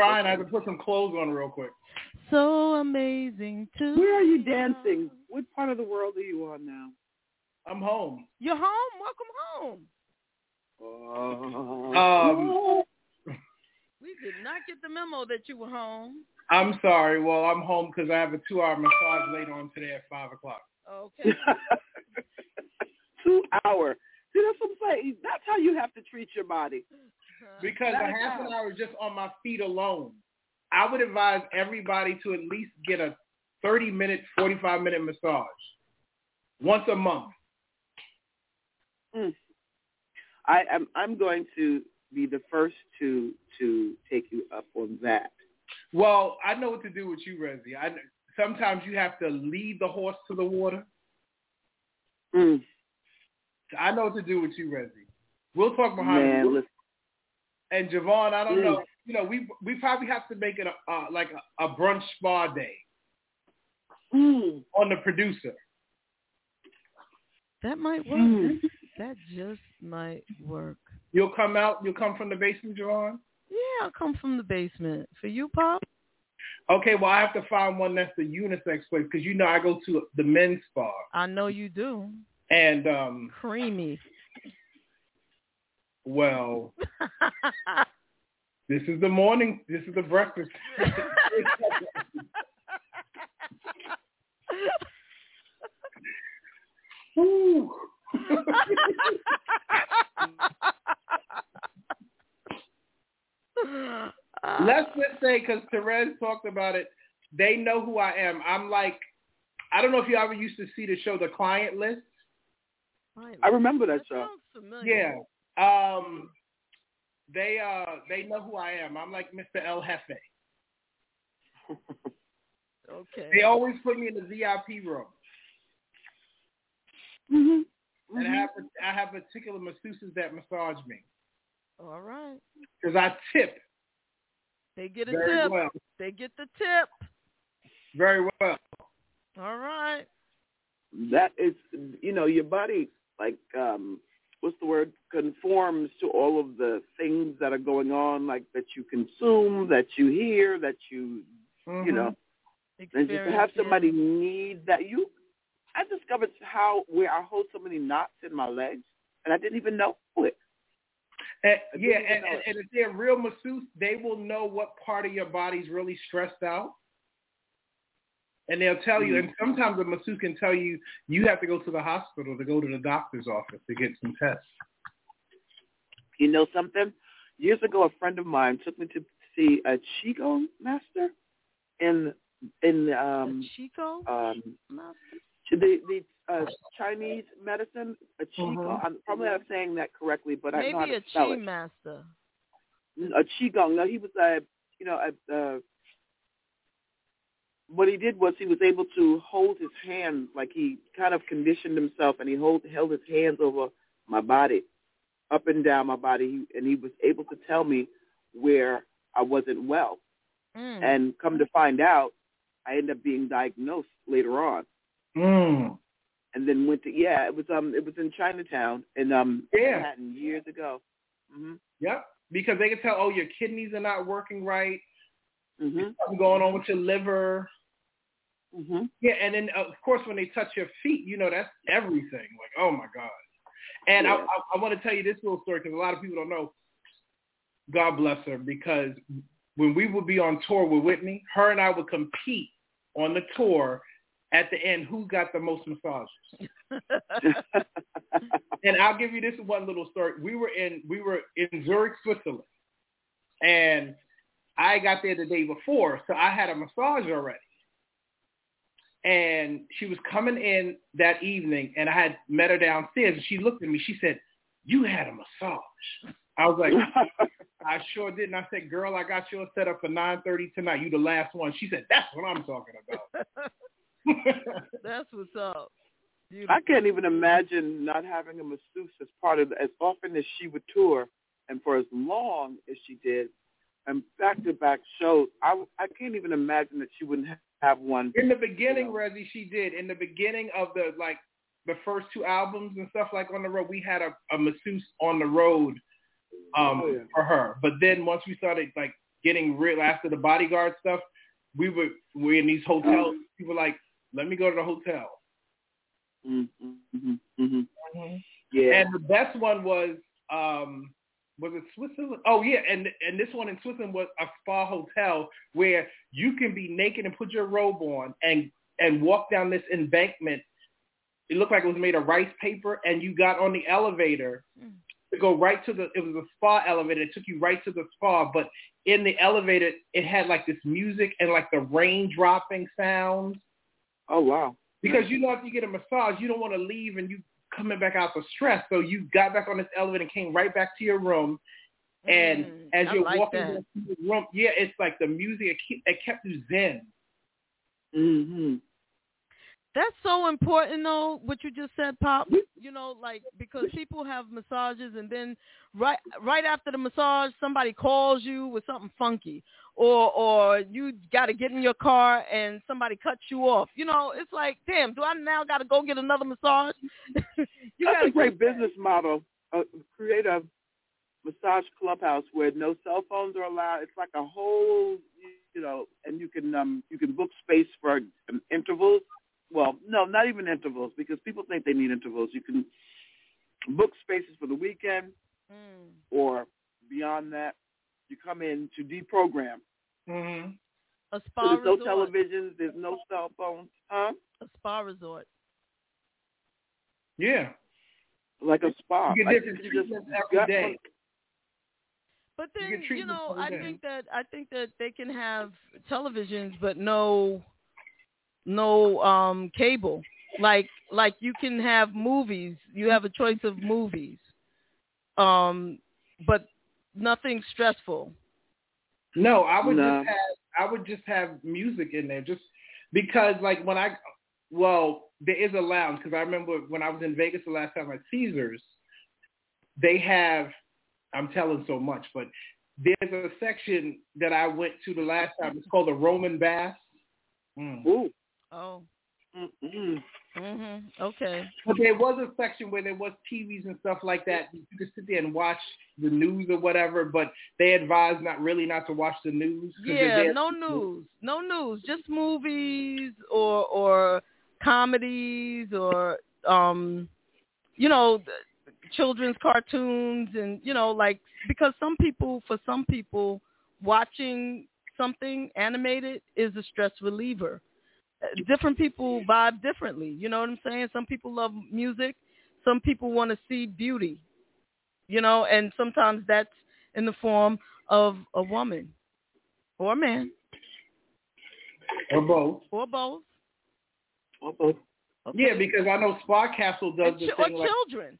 Trying. I have to put some clothes on real quick. So amazing too. Where are you dancing? What part of the world are you on now? I'm home. You're home. Welcome home. Um, We did not get the memo that you were home. I'm sorry. Well, I'm home because I have a two-hour massage later on today at five o'clock. Okay. Two hour. See, that's what I'm saying. That's how you have to treat your body. Because That a half how. an hour just on my feet alone. I would advise everybody to at least get a 30-minute, 45-minute massage once a month. Mm. I am. I'm going to be the first to to take you up on that. Well, I know what to do with you, Rezi. I sometimes you have to lead the horse to the water. Mm. I know what to do with you, Rezi. We'll talk behind Man, the listen. And JaVonne, I don't Mm. know. You know, we we probably have to make it a uh, like a, a brunch spa day Mm. on the producer. That might work. Mm. That just might work. You'll come out. You'll come from the basement, JaVonne. Yeah, I'll come from the basement. For you, Pop? Okay, well I have to find one that's the unisex place because you know I go to the men's spa I know you do. and um Creamy. Well This is the morning. This is the breakfast. Ooh. Let's just say, because Terez talked about it, they know who I am. I'm like, I don't know if you ever used to see the show The Client List. I remember that show. Yeah. Um, they uh they know who I am. I'm like Mr. El Jefe. Okay. They always put me in the VIP room. Mm-hmm. And I have I have particular masseuses that massage me All right. because I tip They get a Very tip. well. They get the tip. very well. All right. That is, you know, your body, like, um, what's the word, conforms to all of the things that are going on, like that you consume, that you hear, that you, you mm-hmm. know, and just to have somebody need that. You, I discovered how where I hold so many knots in my legs, and I didn't even know it. And, yeah, and, and, and if they're real masseuse, they will know what part of your body's really stressed out. And they'll tell you, and sometimes the masseuse can tell you, you have to go to the hospital to go to the doctor's office to get some tests. You know something? Years ago, a friend of mine took me to see a Qigong master in in um Chico? um the the uh, Chinese medicine. A Qigong. Mhm. I'm probably not saying that correctly, but I know how Maybe to a spell chi it. master. a qigong. No, he was a you know a, uh what he did was he was able to hold his hand like he kind of conditioned himself and he hold held his hands over my body, up and down my body, and he was able to tell me where I wasn't well. Mm. And come to find out, I ended up being diagnosed later on. Mm. And then went to yeah, it was um it was in Chinatown in um Yeah. Manhattan years ago. hmm Yep. Because they can tell, oh, your kidneys are not working right. Mm-hmm. There's something going on with your liver. Mm-hmm. Yeah, and then of course when they touch your feet, you know that's everything. Like, oh my god. And I, I, I want to tell you this little story because a lot of people don't know. God bless her because when we would be on tour with Whitney, her and I would compete on the tour at the end who got the most massages. and I'll give you this one little story. We were in we were in Zurich, Switzerland, and I got there the day before, so I had a massage already. And she was coming in that evening, and I had met her downstairs, and she looked at me. She said, "You had a massage." I was like, "I sure did." And I said, "Girl, I got yours set up for nine thirty tonight. You the last one." She said, "That's what I'm talking about." That's what's up. I can't even imagine not having a masseuse as part of the, as often as she would tour and for as long as she did and back to back shows. I I can't even imagine that she wouldn't ha- have one. In the beginning, Resi, she did. In the beginning of the like the first two albums and stuff like on the road, we had a, a masseuse on the road um Oh, yeah. for her. But then once we started like getting real after the bodyguard stuff, we were we in these hotels. People were like, let me go to the hotel. Mm-hmm. Mm-hmm. Yeah. And the best one was um was it Switzerland? Oh yeah, and and this one in Switzerland was a spa hotel where you can be naked and put your robe on and and walk down this embankment. It looked like it was made of rice paper, and you got on the elevator to go right to the. It was a spa elevator. It took you right to the spa, but in the elevator, it had like this music and like the rain dropping sounds. Oh wow! Because you know, if you get a massage, you don't want to leave and you coming back out for stress. So you got back on this elevator and came right back to your room. And Mm, as you're like walking into the room, yeah, it's like the music. It kept you zen. Mm-hmm. That's so important though, what you just said, Pop. You know, like because people have massages and then right right after the massage somebody calls you with something funky. Or or you gotta get in your car and somebody cuts you off. You know, it's like, damn, do I now gotta go get another massage? you That's a great business model. Uh, create a massage clubhouse where no cell phones are allowed. It's like a whole, you know, and you can um you can book space for um, intervals. Well, no, not even intervals because people think they need intervals. You can book spaces for the weekend Mm. or beyond that. You come in to deprogram. Mm-hmm. A So spa there's no resort. televisions. There's no cell phones. Huh? A spa resort. Yeah. Like a spa. You get Like, different you just treatments every got day. But then get you, know, I day. think that I think that they can have televisions, but no, no um cable. Like like you can have movies. You have a choice of movies, um, but nothing stressful. No, I would No. just have I would just have music in there, just because like when I well there is a lounge because I remember when I was in Vegas the last time at Caesars, they have I'm telling so much, but there's a section that I went to the last time. It's called the Roman Bath. Mm. Ooh. Oh. Mm-mm. Mhm. Okay. But there was a section where there was TVs and stuff like that. You could sit there and watch the news or whatever, but they advised not really not to watch the news. Yeah, no news, no news, just movies or or comedies or um, you know, children's cartoons and you know, like because some people, for some people, watching something animated is a stress reliever. Uh, Different people vibe differently. You know what I'm saying? Some people love music. Some people want to see beauty. You know, and sometimes that's in the form of a woman or a man or both. or both Or both. Yeah, because I know Spa Castle does and the ch- or thing like children.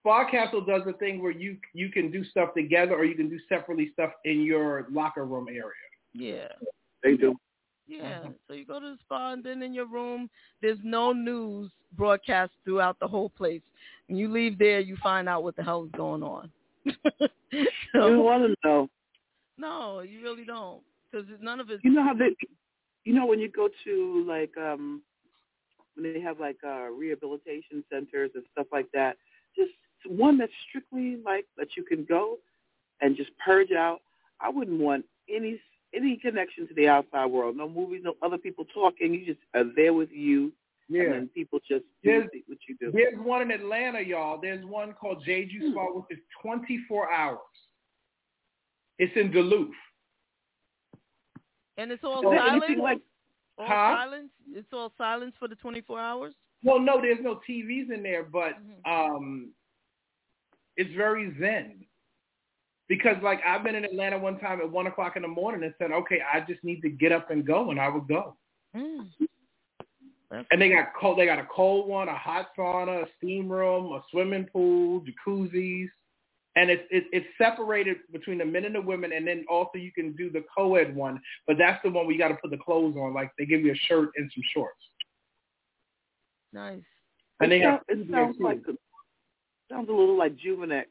Spa Castle does the thing where you you can do stuff together or you can do separately stuff in your locker room area. Yeah. They do. Yeah. Mm-hmm. So you go to the spa and then in your room there's no news broadcast throughout the whole place. When you leave there you find out what the hell is going on. You don't want to know. no, you really don't. Because none of it. You know how they, you know when you go to like um when they have like uh rehabilitation centers and stuff like that, just one that's strictly like that you can go and just purge out. I wouldn't want any any connection to the outside world. No movies, no other people talking. You just are there with you. Yeah. And then people just do There's, what you do. there's one in Atlanta, y'all. There's one called Jeju Spa, which is 24 hours. It's in Duluth. And it's all So silent. anything like- all Huh? silence. It's all silence for the 24 hours. Well, no, there's no TVs in there, but Mm-hmm. um, it's very zen. Because like I've been in Atlanta one time at one o'clock in the morning and said, okay, I just need to get up and go, and I would go. Mm. And they got cold. They got a cold one, a hot sauna, a steam room, a swimming pool, jacuzzis, and it's it's it's separated between the men and the women. And then also you can do the co-ed one, but that's the one where you got to put the clothes on. Like they give you a shirt and some shorts. Nice. And they it, have sound- it sounds like sounds a little like Juvenex,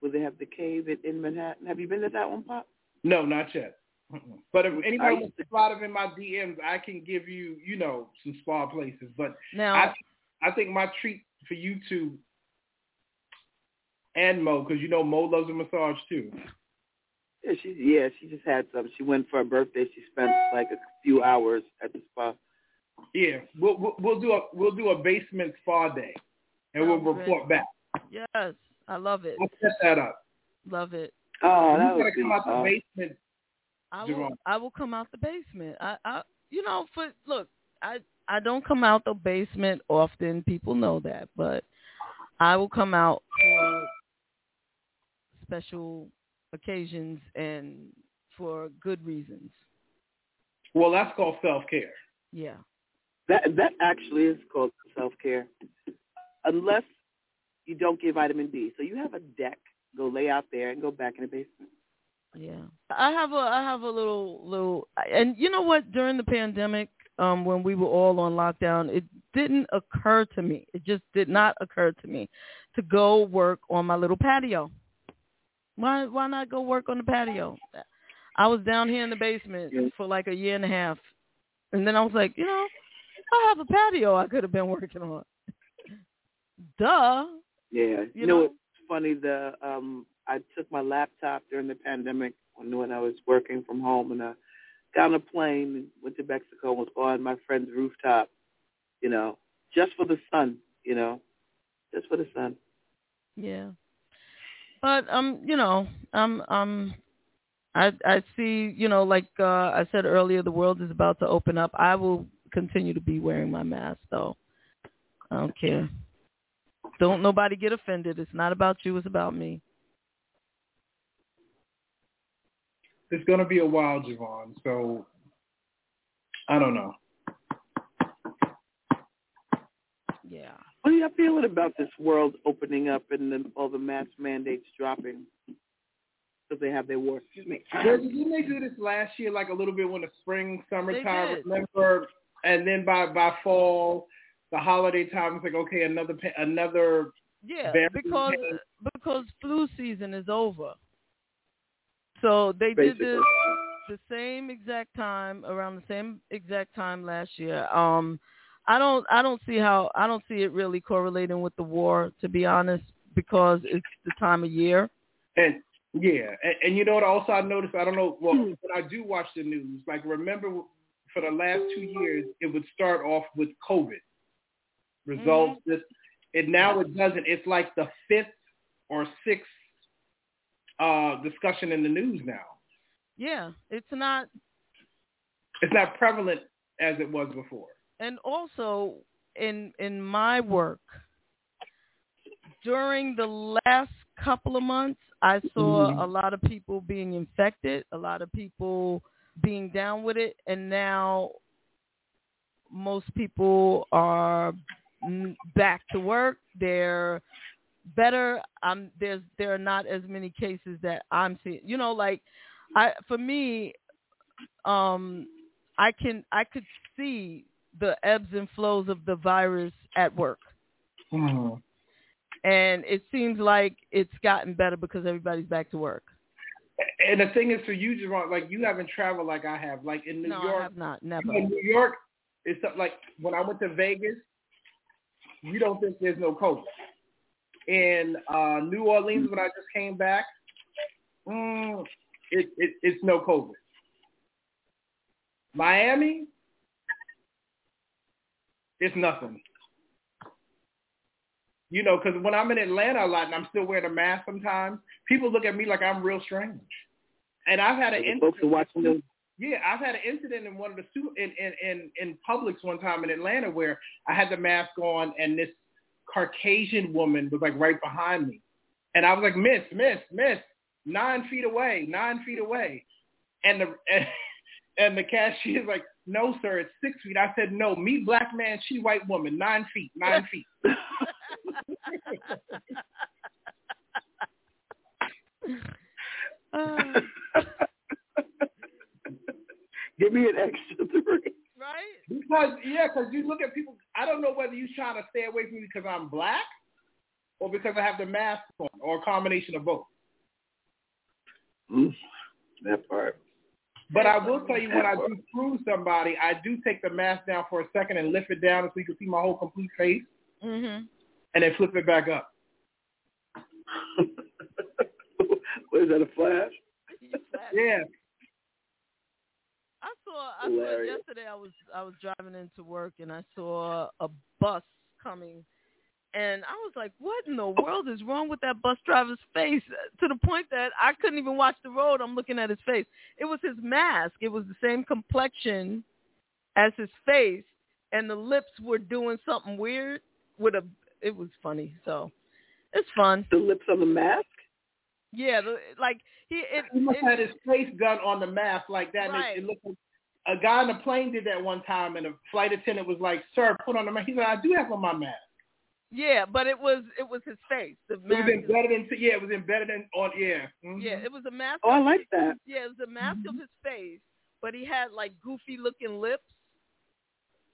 where they have the cave in, in Manhattan. Have you been to that one, Pop? No, not yet. But if anybody used wants to slide up in my DMs, I can give you, you know, some spa places. But Now, I, I think my treat for you two and Mo, because you know Mo loves a massage too. Yeah, she yeah she just had some. She went for her birthday. She spent like a few hours at the spa. Yeah, we'll we'll, we'll do a we'll do a basement spa day, and we'll report great. back. yes, I love it. I'll set that up. Love it. Oh, you gotta come out the basement. I will. Jerome. I will come out the basement. I, I, you know, for look, I, I don't come out the basement often. People know that, but I will come out for special occasions and for good reasons. Well, that's called self care. Yeah. That that actually is called self care, unless you don't get vitamin D. So you have a deck. Go lay out there and go back in the basement. Yeah. I have a I have a little little and you know what during the pandemic um when we were all on lockdown it didn't occur to me. It just did not occur to me to go work on my little patio. Why why not go work on the patio? I was down here in the basement for like a year and a half. And then I was like, you know, I have a patio I could have been working on. Duh. Yeah. You, You know, know? what's funny? The um, I took my laptop during the pandemic when when I was working from home, and I got on a plane and went to Mexico. and Was on my friend's rooftop, you know, just for the sun. You know, just for the sun. Yeah. But um, you know, I'm I'm I I see, you know, like uh I said earlier, the world is about to open up. I will continue to be wearing my mask though. I don't care. Don't nobody get offended. It's not about you, it's about me. It's gonna be a while, JaVonne. So I don't know. Yeah. What are you feeling about this world opening up and then all the mask mandates dropping? Because they have their war. Excuse me. Well, Didn't they do this last year, like a little bit when the spring, summertime? did. Remember? And then by by fall, the holiday time, it's like okay, another another. Yeah, because came. because flu season is over. So they did this the same exact time around the same exact time last year. Um I don't I don't see how I don't see it really correlating with the war to be honest because it's the time of year. And yeah, and, and you know what? Also, I noticed. I don't know. Well, when I do watch the news, like remember for the last two years, it would start off with COVID results. This, and now it doesn't. It's like the fifth or sixth uh discussion in the news now. Yeah, it's not It's not prevalent as it was before. and also in in my work during the last couple of months i saw Mhm. a lot of people being infected a lot of people being down with it and now most people are back to work. They're better um there's there are not as many cases that i'm seeing. You know like i for me um i can i could see the ebbs and flows of the virus at work. Mhm. and it seems like it's gotten better because everybody's back to work. And the thing is, for you, Jerome, like you haven't traveled like I have. Like in New no York, i have not. never. in New York, it's like when I went to Vegas, you don't think there's no COVID. In uh, New Orleans, when I just came back, mm, it, it, it's no COVID. Miami, it's nothing. You know, because when I'm in Atlanta a lot and I'm still wearing a mask sometimes, people look at me like I'm real strange. And I've had an The folks are watching Yeah, I've had an incident in one of the su- in in in in Publix one time in Atlanta where I had the mask on and this Caucasian woman was like right behind me, and I was like, Miss, Miss, Miss, nine feet away, nine feet away, and the and, and the cashier's like, No, sir, it's six feet. I said, No, me black man, she white woman, nine feet, nine feet. Ah. Give me an extra three. right Because yeah, because you look at people. I don't know whether you're trying to stay away from me because I'm black, or because I have the mask on, or a combination of both. Mm, that part. But I will tell you when I do prove somebody, I do take the mask down for a second and lift it down so you can see my whole complete face, mhm and then flip it back up. what is that, a flash? Yeah. I saw I saw Hilarious. yesterday I was I was driving into work and I saw a bus coming and I was like, What in the world is wrong with that bus driver's face? To the point that I couldn't even watch the road. I'm looking at his face. It was his mask. It was the same complexion as his face and the lips were doing something weird with a it was funny. So it's fun. The lips on the mask? Yeah, the, like he it, He must it- had his face done on the mask like that. and it- Right. It, looked like a guy on the plane did that one time, and a flight attendant was like, "Sir, put on the mask." He said, "I do have on my mask." yeah, but it was it was his face. The It was mask embedded into yeah, it was embedded in on yeah. Mhm. Yeah, it was a mask. Oh, I like his- that. Yeah, it was a mask of his face, but he had like goofy looking lips.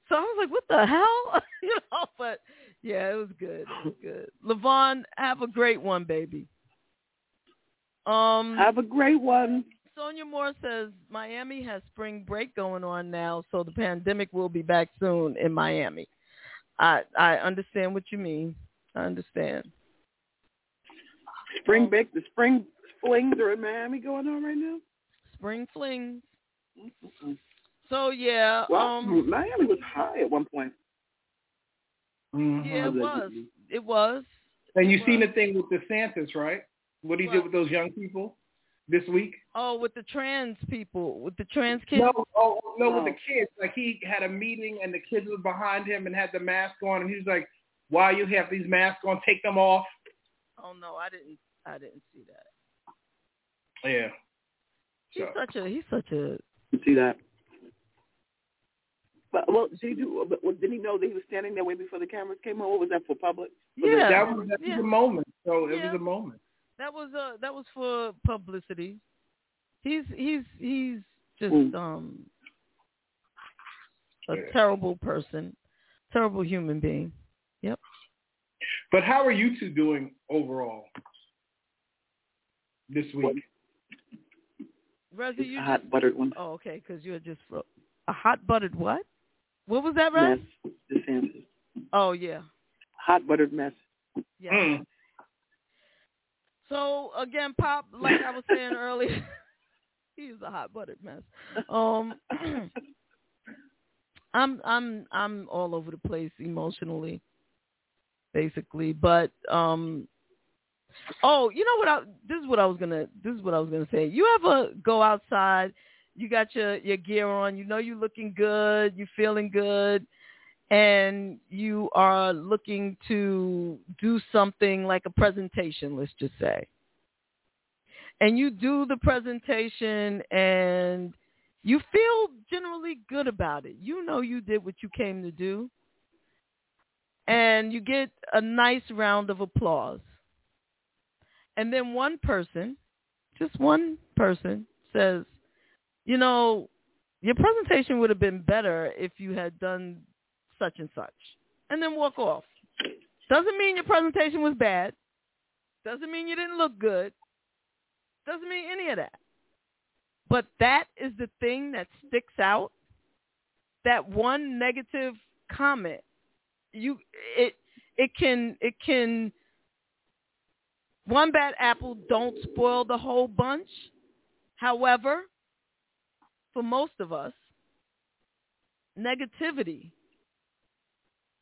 So I was like, "What the hell?" you know. But yeah, it was good. It was good. Levon, have a great one, baby. Um, Have a great one. Sonia Moore says Miami has spring break going on now, so the pandemic will be back soon in Miami. I I understand what you mean. I understand. Spring break, the spring flings are in Miami going on right now. Spring flings. So yeah, Well, um, Miami was high at one point. Mhm. yeah, it was. It was. And you It seen the thing with DeSantis, right? What he What? did with those young people this week. Oh, with the trans people, with the trans kids. No, oh no, with the kids. Like he had a meeting and the kids were behind him and had the mask on, and he was like, "Why you have these masks on? Take them off." Oh no, I didn't. I didn't see that. Yeah. He's such a. He's such a. You see that? But well, did he do? But well, did he know that he was standing there way before the cameras came on? Or was that for public? Was Yeah, that was, that yeah. was a moment. So it Yeah. was a moment. That was uh that was for publicity. He's he's he's just Mm. um a Yeah. terrible person, terrible human being. Yep. But how are you two doing overall this week? Reza, you a hot buttered one. Oh, okay, because you're just a hot buttered what? What was that, Rez? Mess. Oh yeah, Hot buttered mess. yeah. Mm. So again, Pop, like I was saying earlier, he's a hot buttered mess. Um, I'm I'm I'm all over the place emotionally, basically. But um, oh, you know what? I, this is what I was gonna this is what I was gonna say. You ever go outside? You got your your gear on. You know you're looking good. You're feeling good. And you are looking to do something like a presentation, let's just say. And you do the presentation and you feel generally good about it. You know you did what you came to do. And you get a nice round of applause. And then one person, just one person, says, you know, your presentation would have been better if you had done such and such. And then walk off. Doesn't mean your presentation was bad. Doesn't mean you didn't look good. Doesn't mean any of that. But that is the thing that sticks out. That one negative comment. You it it can it can one bad apple don't spoil the whole bunch. However, for most of us, negativity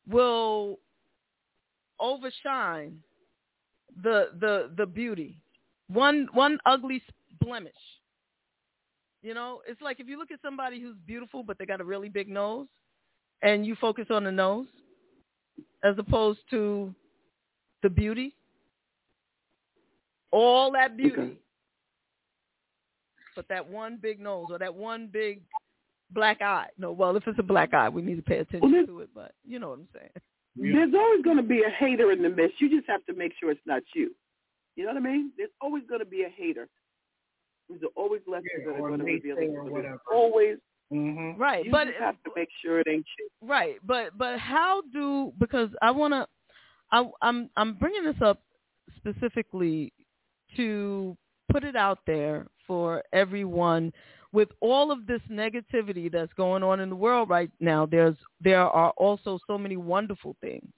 will overshine the the the beauty. One one ugly blemish. You know, it's like if you look at somebody who's beautiful but they got a really big nose and you focus on the nose as opposed to the beauty. All that beauty. Okay. But that one big nose or that one big black eye. No, well, if it's a black eye, we need to pay attention Well, to it, but you know what I'm saying. There's always going to be a hater in the midst. You just have to make sure it's not you. You know what I mean? There's always going to be a hater. There's always lessons Yeah, that are going to reveal naysayer There's. Always. Mm-hmm. Right, You but just have to make sure it ain't you. Right, but but how do because I want to I I'm I'm bringing this up specifically to put it out there for everyone with all of this negativity that's going on in the world right now there's there are also so many wonderful things.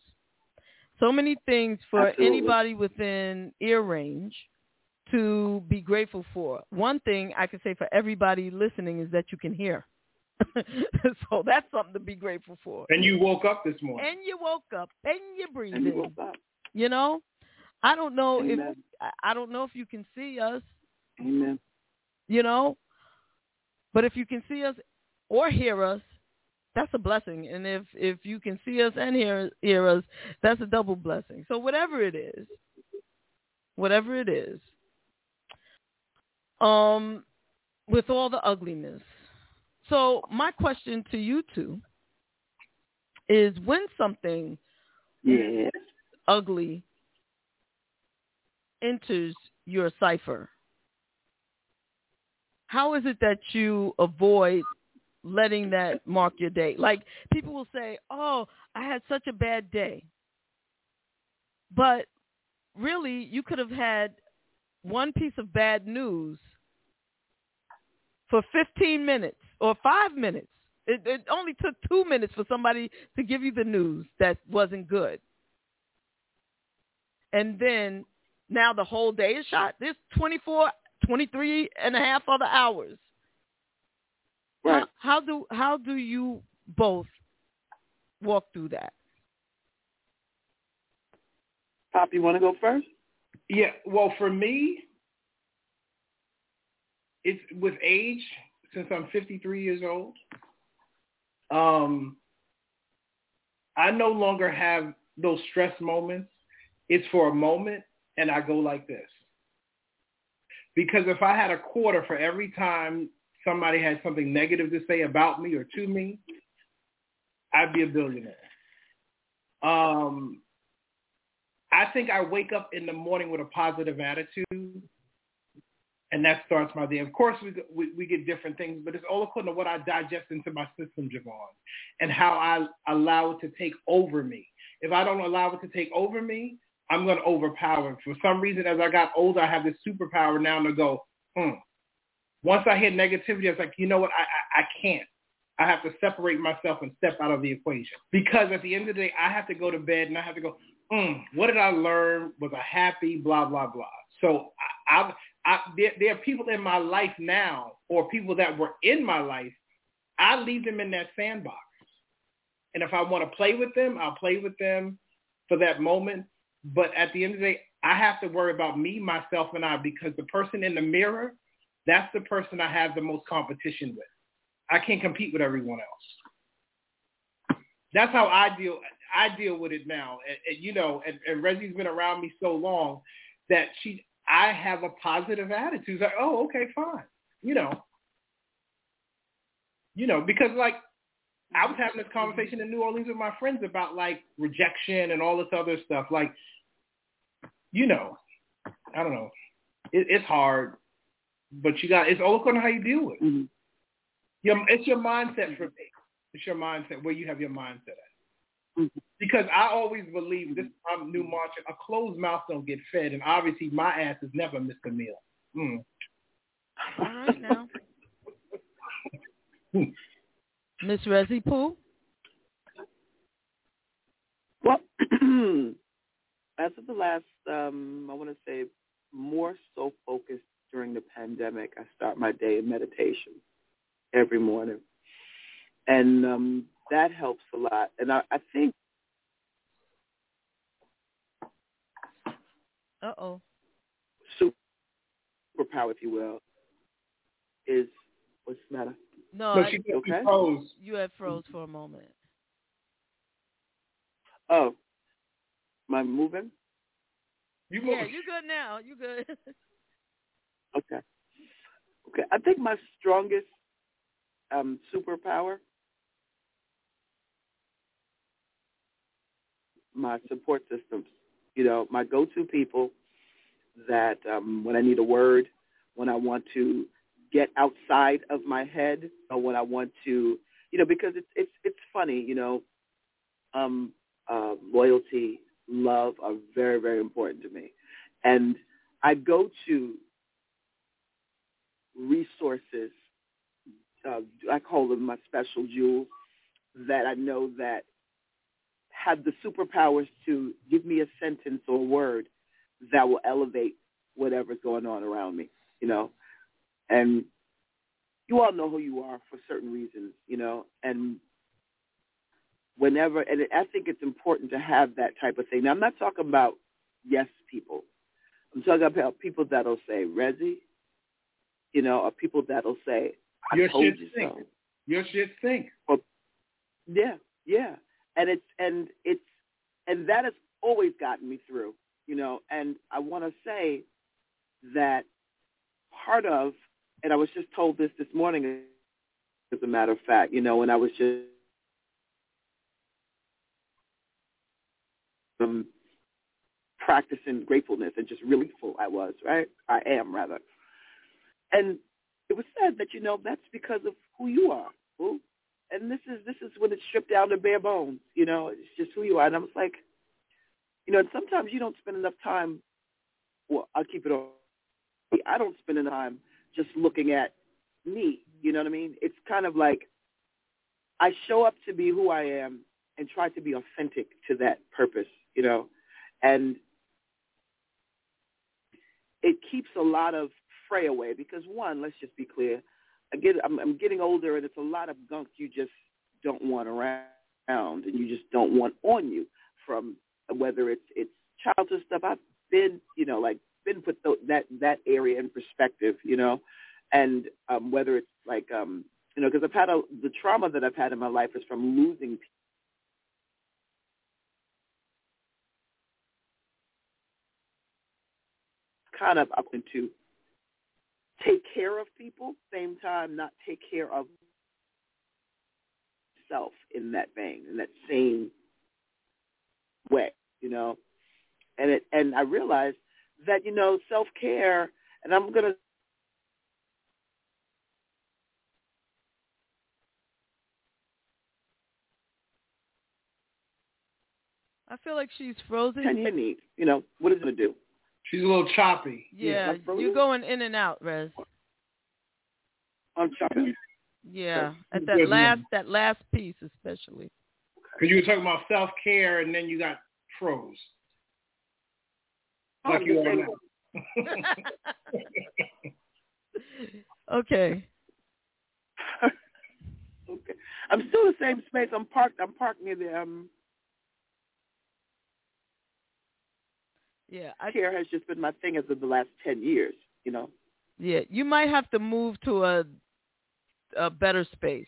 So many things for Absolutely. anybody within ear range to be grateful for. One thing I can say for everybody listening is that you can hear. so that's something to be grateful for. And you woke up this morning. And you woke up and you're breathing. And you woke up. You know, I don't know if Amen. I- I don't know if you can see us. Amen. You know, but if you can see us or hear us, that's a blessing. And if if you can see us and hear hear us, that's a double blessing. So whatever it is, whatever it is, um, with all the ugliness. So my question to you two is: when something Yes. ugly enters your cipher, how is it that you avoid letting that mark your day? Like people will say, "Oh, I had such a bad day," but really, you could have had one piece of bad news for 15 minutes or five minutes. It, it only took two minutes for somebody to give you the news that wasn't good. And then now the whole day is shot. There's 24, 23 and a half other hours. Right. How, how do how do you both walk through that? Pop, you want to go first? Yeah, well, for me, it's with age. Since I'm 53 years old, um, I no longer have those stress moments. It's for a moment, and I go like this. Because if I had a quarter for every time somebody had something negative to say about me or to me, I'd be a billionaire. Um, I think I wake up in the morning with a positive attitude, and that starts my day. Of course, we we, we get different things, but it's all according to what I digest into my system, JaVonne, and how I allow it to take over me. If I don't allow it to take over me, I'm going to overpower. For some reason, as I got older, I have this superpower now to go, hmm. Once I hit negativity, I was like, you know what? I, I, I can't. I have to separate myself and step out of the equation. Because at the end of the day, I have to go to bed and I have to go, mm, what did I learn? Was I happy? Blah, blah, blah. So I, I, I there, there are people in my life now or people that were in my life. I leave them in that sandbox. And if I want to play with them, I'll play with them for that moment. But at the end of the day, I have to worry about me, myself, and I because the person in the mirror, that's the person I have the most competition with. I can't compete with everyone else. That's how I deal. I deal with it now. And, and you know, and, and Reggie's been around me so long that she, I have a positive attitude. It's like, oh, okay, fine. You know, you know, because like I was having this conversation in New Orleans with my friends about like rejection and all this other stuff. Like, you know, I don't know. It, it's hard, but you got it's all according to how you deal with it. Mm-hmm. Your, it's your mindset for me. It's your mindset where you have your mindset at. Mm-hmm. Because I always believe this I'm new mantra: a closed mouth don't get fed, and obviously my ass has never missed a meal. Mm. All right now. Miss Resi Pooh? Well, as of the last, um, I want to say more so focused during the pandemic, I start my day in meditation every morning. And um, that helps a lot. And I, I think. Uh oh. Superpower, if you will, is what's the matter? No, no I, she, okay. froze. You had froze for a moment. Oh, am I moving? You yeah, you good now. You good. okay. Okay. I think my strongest um, superpower, my support systems. You know, my go-to people that um, when I need a word, when I want to get outside of my head, or when I want to, you know, because it's it's it's funny, you know, um, uh, loyalty, love are very very important to me, and I go to resources uh, I call them my special jewels that I know that have the superpowers to give me a sentence or a word that will elevate whatever's going on around me, you know. And you all know who you are for certain reasons, you know, and whenever, and I think it's important to have that type of thing. Now, I'm not talking about yes people. I'm talking about people that'll say, Resi, you know, or people that'll say, I Your told shit you stink. so. Your shit. Well, yeah, yeah, and it's and it's and that has always gotten me through, you know. And I want to say that part of, and I was just told this this morning, as a matter of fact, you know, when I was just um, practicing gratefulness and just really full I was, right? I am rather. And it was said that, you know, that's because of who you are. Who? And this is this is when it's stripped down to bare bones, you know, it's just who you are. And I was like, you know, and sometimes you don't spend enough time well, I'll keep it on I don't spend enough time just looking at me, you know what I mean? It's kind of like I show up to be who I am and try to be authentic to that purpose, you know. And it keeps a lot of fray away because one, let's just be clear, I get I'm, I'm getting older and it's a lot of gunk you just don't want around and you just don't want on you from whether it's it's childhood stuff. I've been you know like been put th- that that area in perspective, you know, and um, whether it's like um, you know, because I've had a the trauma that I've had in my life is from losing kind of up into take care of people, same time not take care of self in that vein, in that same way, you know. And it and I realized that, you know, self care and I'm gonna I feel like she's frozen. ten year need, you know, what is it gonna do? She's a little choppy. Yeah, Like you're going in and out, Rez. I'm choppy. Yeah, at that last that last piece especially. Because you were talking about self care, and then you got froze. Oh, Like you are now. okay. okay. I'm still in the same space. I'm parked I'm parked near the um Yeah, I care has just been my thing as of the last ten years, you know. yeah, you might have to move to a a better space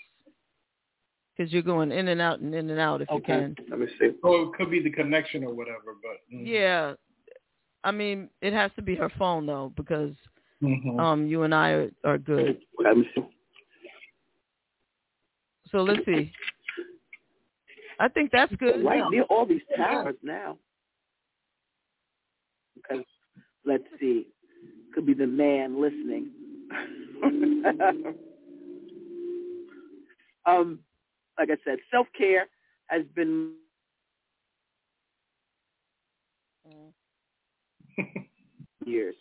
because you're going in and out and in and out if you can. Let me see. So it could be the connection or whatever, but mm. Yeah, I mean it has to be her phone though because Mhm. um you and I are, are good. Let me see. So let's see. I think that's good. Right near all these towers now. Because let's see. Could be the man listening. um, like I said, self care has been years.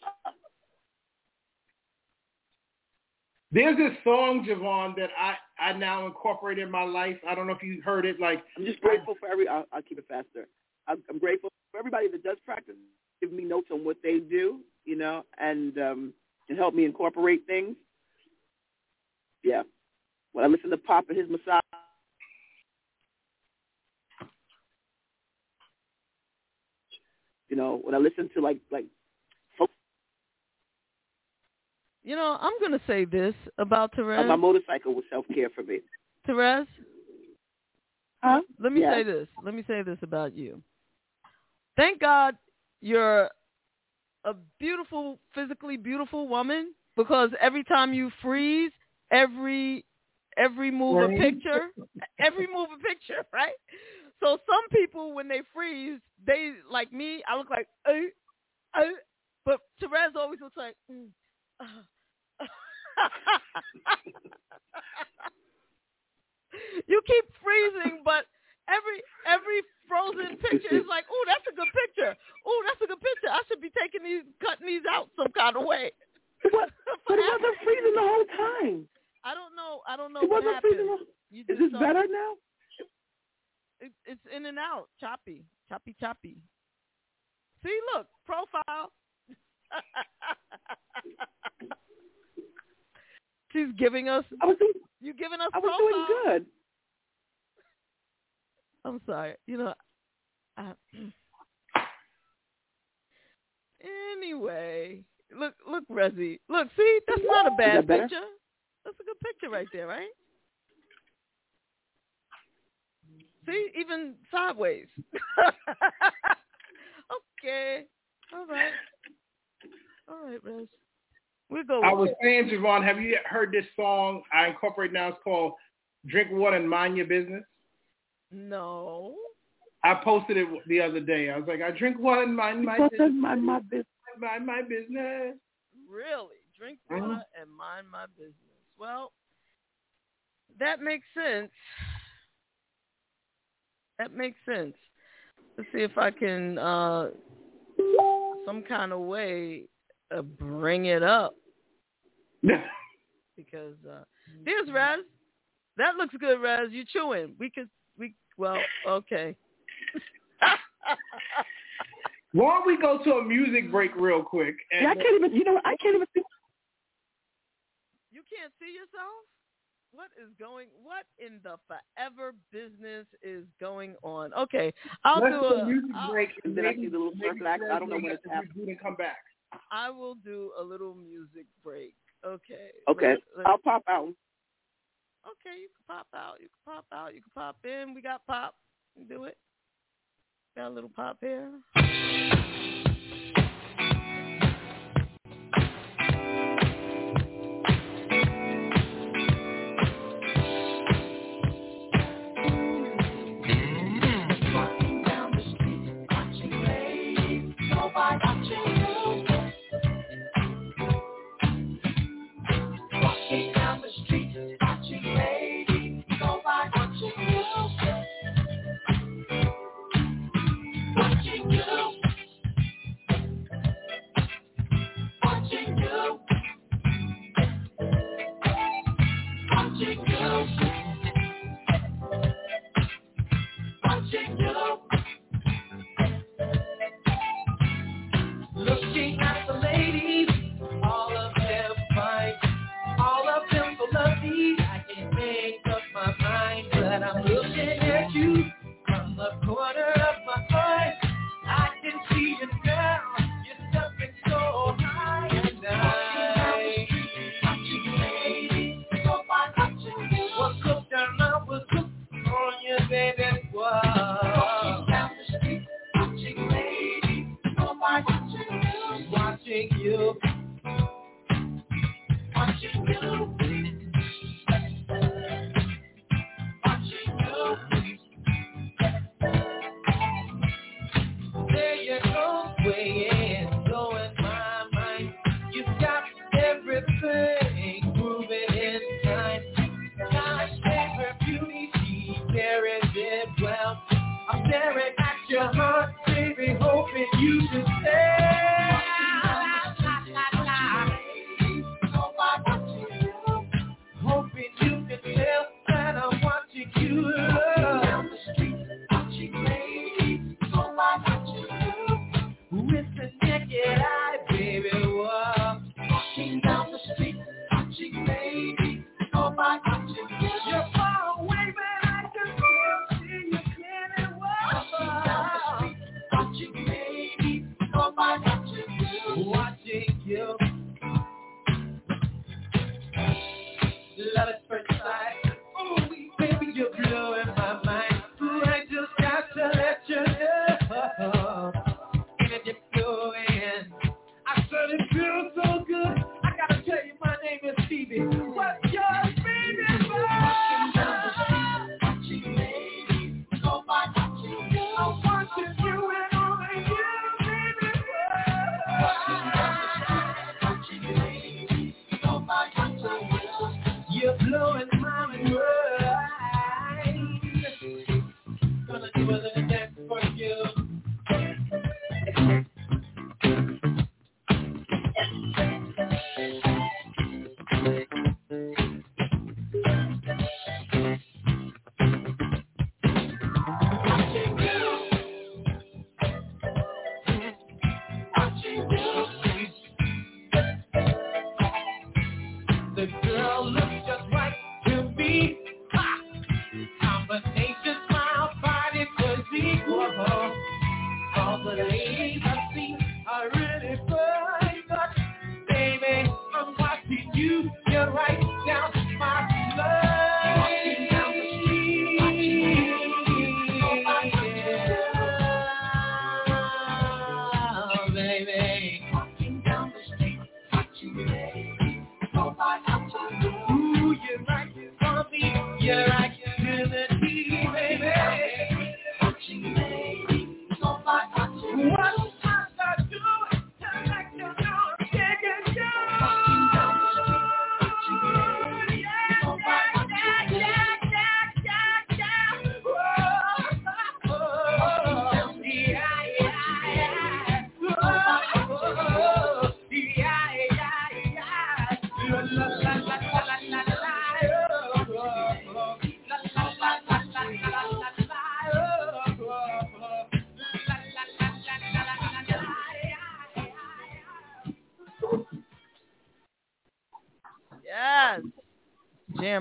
There's this song, JaVonne, that I I now incorporate in my life. I don't know if you heard it. Like I'm just grateful for every. I'll, I'll keep it faster. I'm, I'm grateful for everybody that does practice. Give me notes on what they do, you know, and um, and help me incorporate things. Yeah, when I listen to Pop and his massage. You know, when I listen to like like You know, I'm gonna say this about Terez. my motorcycle was self care for me. Terez, Huh? let me Yeah. say this. Let me say this about you. Thank God you're a beautiful, physically beautiful woman because every time you freeze, every every move a picture, every move a picture, right? So some people when they freeze, they like me, I look like uh, uh, but Terez always looks like mm, uh. you keep freezing, but every every frozen picture is like, oh, that's a good picture. Oh, that's a good picture. I should be taking these, cutting these out some kind of way. What? But it wasn't freezing the whole time. I don't know. I don't know It what wasn't happened. freezing. the- You Is this better now? It, it's in and out, choppy, choppy, choppy. See, look, profile. She's giving us. I was doing. You giving us I was profile? doing good. I'm sorry. You know. I, anyway, look, look, Rezzy. Look, see, that's not a bad that better? picture. That's a good picture right there, right? See, even sideways. okay. All right. All right, Rez. We'll go. I with was it. saying, JaVonne, have you heard this song I incorporate now? It's called "Drink Water and Mind Your Business." No. I posted it the other day. I was like, I drink water and mind my Because business. my my business. Mind my business. Really? Drink Mhm. water and mind my business. Well, that makes sense. That makes sense. Let's see if I can, uh, some kind of way, uh, bring it up because uh, there's Raz. That looks good, Raz. You chewing? We could, we well, okay. Why don't we go to a music break real quick? yeah, I can't even. You know, I can't even. See. You can't see yourself. What is going? What in the forever business is going on? Okay, I'll Let's do a, music I'll, break and then I see the little circle. I don't know when it's happening. Come back. I will do a little music break. Okay. Okay. Let, let, I'll pop out okay, you can pop out, you can pop out, you can pop in. We got pop. Do it. Got a little pop here.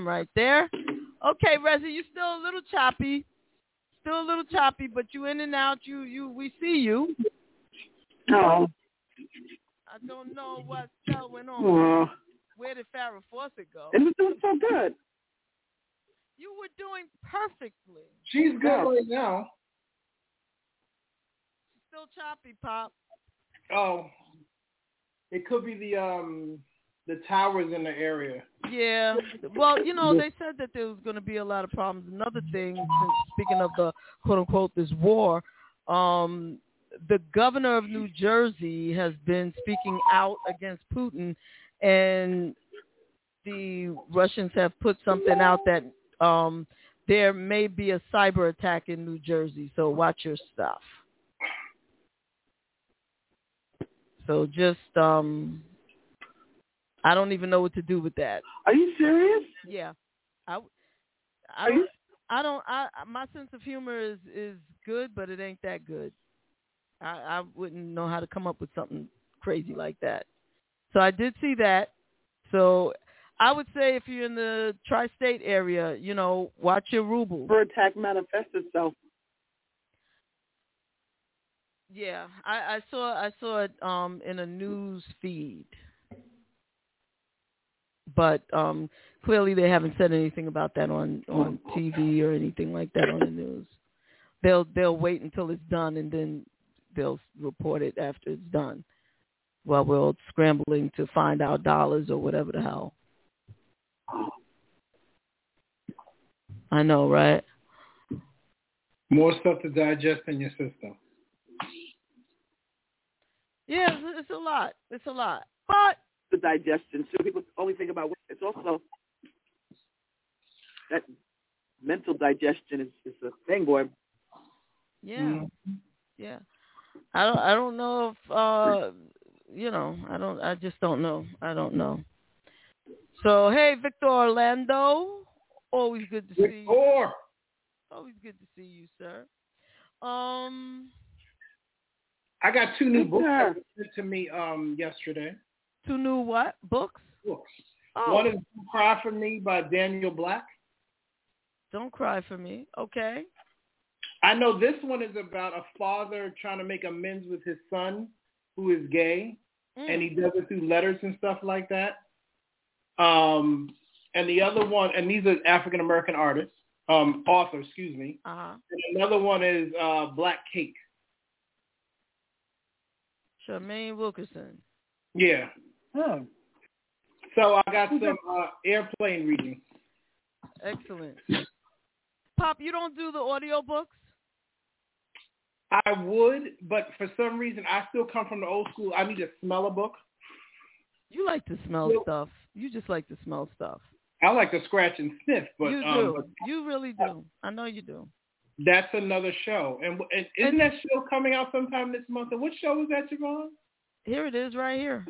right there. Okay, Resi, you're still a little choppy. Still a little choppy, but you in and out. You you we see you. Oh. I don't know what going on. Oh. Where did Farrah Fawcett go? It was doing so good. You were doing perfectly. She's good right now. Still choppy, Pop. Oh. It could be the um the towers in the area. Yeah. Well, you know, they said that there was going to be a lot of problems. Another thing, speaking of the quote unquote this war, um, the governor of New Jersey has been speaking out against Putin, and the Russians have put something out that um, there may be a cyber attack in New Jersey. So watch your stuff. So just um I don't even know what to do with that. Are you serious? Yeah. I I don't you- I don't I my sense of humor is is good, but it ain't that good. I I wouldn't know how to come up with something crazy like that. So I did see that. So I would say if you're in the tri-state area, you know, watch your rubles. For attack manifests itself. Yeah, I, I saw I saw it um in a news feed, but um clearly they haven't said anything about that on on TV or anything like that on the news. They'll they'll wait until it's done and then they'll report it after it's done. While we're all scrambling to find our dollars or whatever the hell. I know, right? More stuff to digest in your system. Yeah, it's, it's a lot. It's a lot. But The digestion. So people only think about it's also that mental digestion is, is a thing, boy. Yeah. Yeah. I don't I don't know if uh you know, I don't I just don't know. I don't know. So hey Victor Orlando, always good to see you. Victor. Always good to see you, sir. Um I got two new books Yeah. that were sent to me um yesterday. Two new what? Books? Books. Oh, One is Don't Cry for Me by Daniel Black. don't cry for me. Okay. I know this one is about a father trying to make amends with his son who is gay, Mm. and he does it through letters and stuff like that. Um, and the other one, and these are African American artists, um, authors, excuse me. Uh-huh. And another one is uh, Black Cake. Charmaine Wilkerson. Yeah. Oh. So I got some uh, airplane reading. Excellent. Pop, you don't do the audio books? I would, but for some reason, I still come from the old school. I need to smell a book. You like to smell Well- stuff. You just like to smell stuff. I like to scratch and sniff, but, you um, do. but you really do. I know you do. that's another show. And, and isn't that show coming out sometime this month? And what show is that, JaVonne? Here it is right here.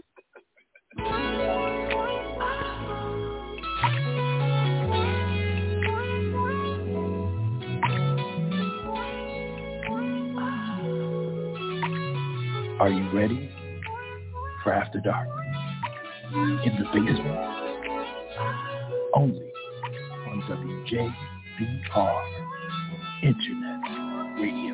Are you ready for After Dark? In the basement. Only on WJBR Internet Radio.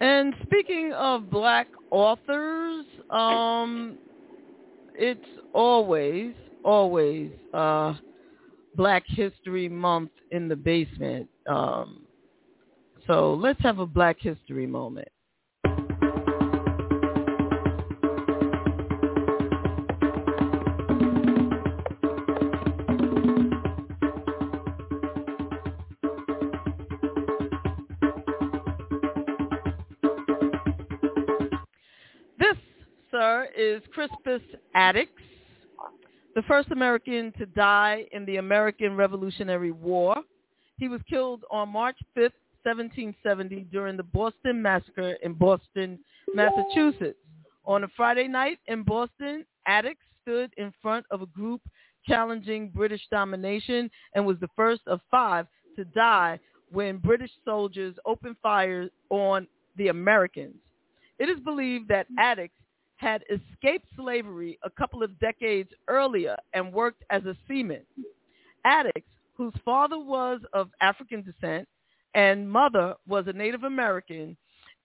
And speaking of black authors, um, it's always, always uh, Black History Month in the basement. Um, so let's have a Black History moment. Is Crispus Attucks, the first American to die in the American Revolutionary War. He was killed on March 5th, 1770 during the Boston Massacre in Boston, Massachusetts. On a Friday night in Boston, Attucks stood in front of a group challenging British domination and was the first of five to die when British soldiers opened fire on the Americans. It is believed that Attucks had escaped slavery a couple of decades earlier and worked as a seaman. Attucks, whose father was of African descent and mother was a Native American,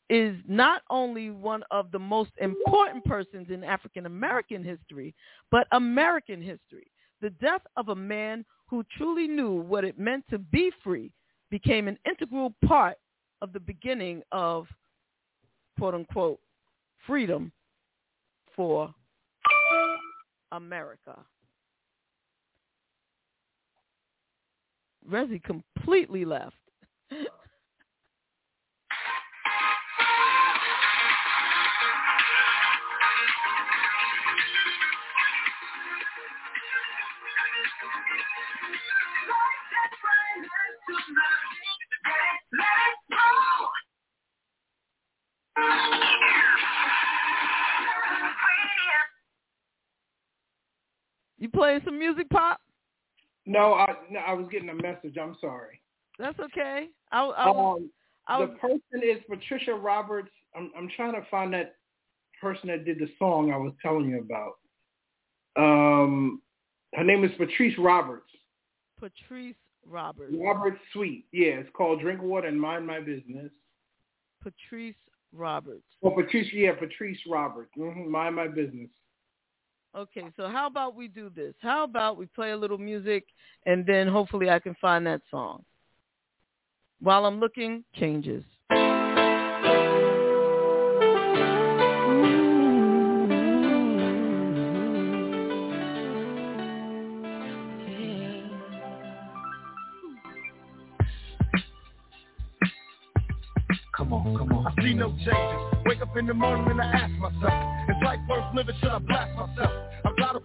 is not only one of the most important persons in African American history, but American history. The death of a man who truly knew what it meant to be free became an integral part of the beginning of quote unquote freedom for America. Resi completely left. You playing some music, Pop? No, I no, I was getting a message. I'm sorry. That's okay. I, I, um, I the person is Patricia Roberts. I'm I'm trying to find that person that did the song I was telling you about. Um, her name is Patrice Roberts. Patrice Roberts. Robert Sweet. Yeah, it's called Drink Water and Mind My Business. Patrice Roberts. Oh, Patrice. Yeah, Patrice Roberts. Mm-hmm, Mind My Business. Okay, so how about we do this? How about we play a little music and then hopefully I can find that song. While I'm looking, changes. Come on, come on. I see no changes. Wake up in the morning and I ask myself, is life worth living? Should I blast myself?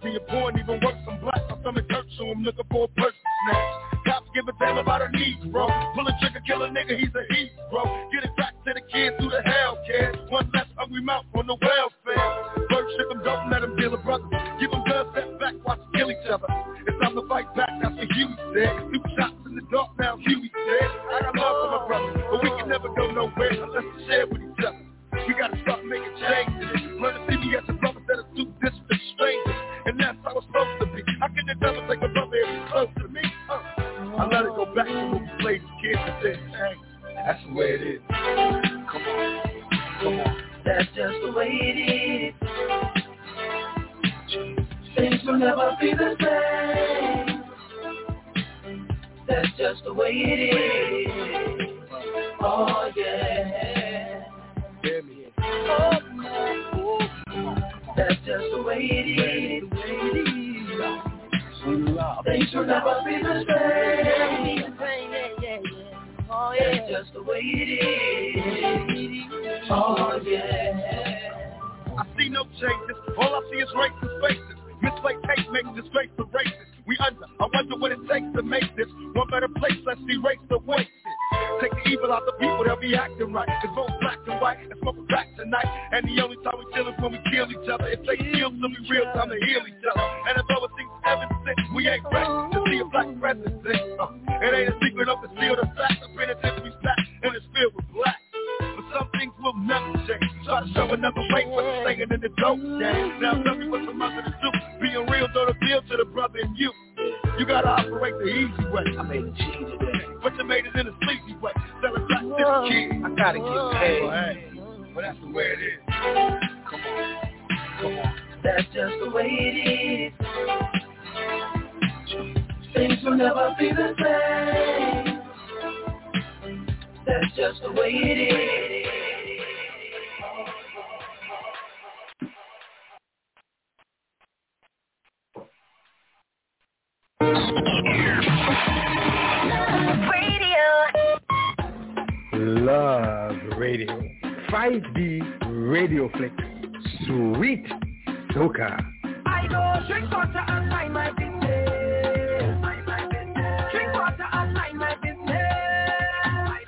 Being poor and even worse, I'm black. My stomach hurts, so I'm looking for a person snatch. Cops give a damn about needs, bro. Pull a trigger, kill a nigga, he's a heat, bro. Get it back to the kids who the hell cares. One less hungry mouth on the welfare. First ship them, don't let them deal a brother. Give them guns, step back, watch kill each other. It's time to fight back, that's what Huey said. Back to kids that's the way it is. Come on. Come on. That's just the way it is. Things will never be the same. That's just the way it is. Oh yeah. That's just the way it is. Things will never be the same. That's just the way it is. Oh yeah. I see no changes. All I see is racist faces. Misplaced hate makes this race a racist. We under. I wonder what it takes to make this one better place. Let's erase the. Take the evil out the people, they'll be acting right. Cause both black and white and smoke crack tonight. And the only time we chill is when we kill each other. If they kill, so we real time to heal each other. And although it seems evident, we ain't ready Show another way, but it's staying in the dope game. Now tell me what's the mother to do. Being real, though, the deal to the brother and you. You gotta operate the easy way. I made it cheesy today. But you made it in a sleazy way. Selling black to the kids. I gotta get paid. Hey. Well, that's the way it is. Come on. Come on. That's just the way it is. Things will never be the same. That's just the way it is. Love Radio. 5D Radio Flex. Sweet Soca. I go drink water and mind my business. Drink water and mind my business.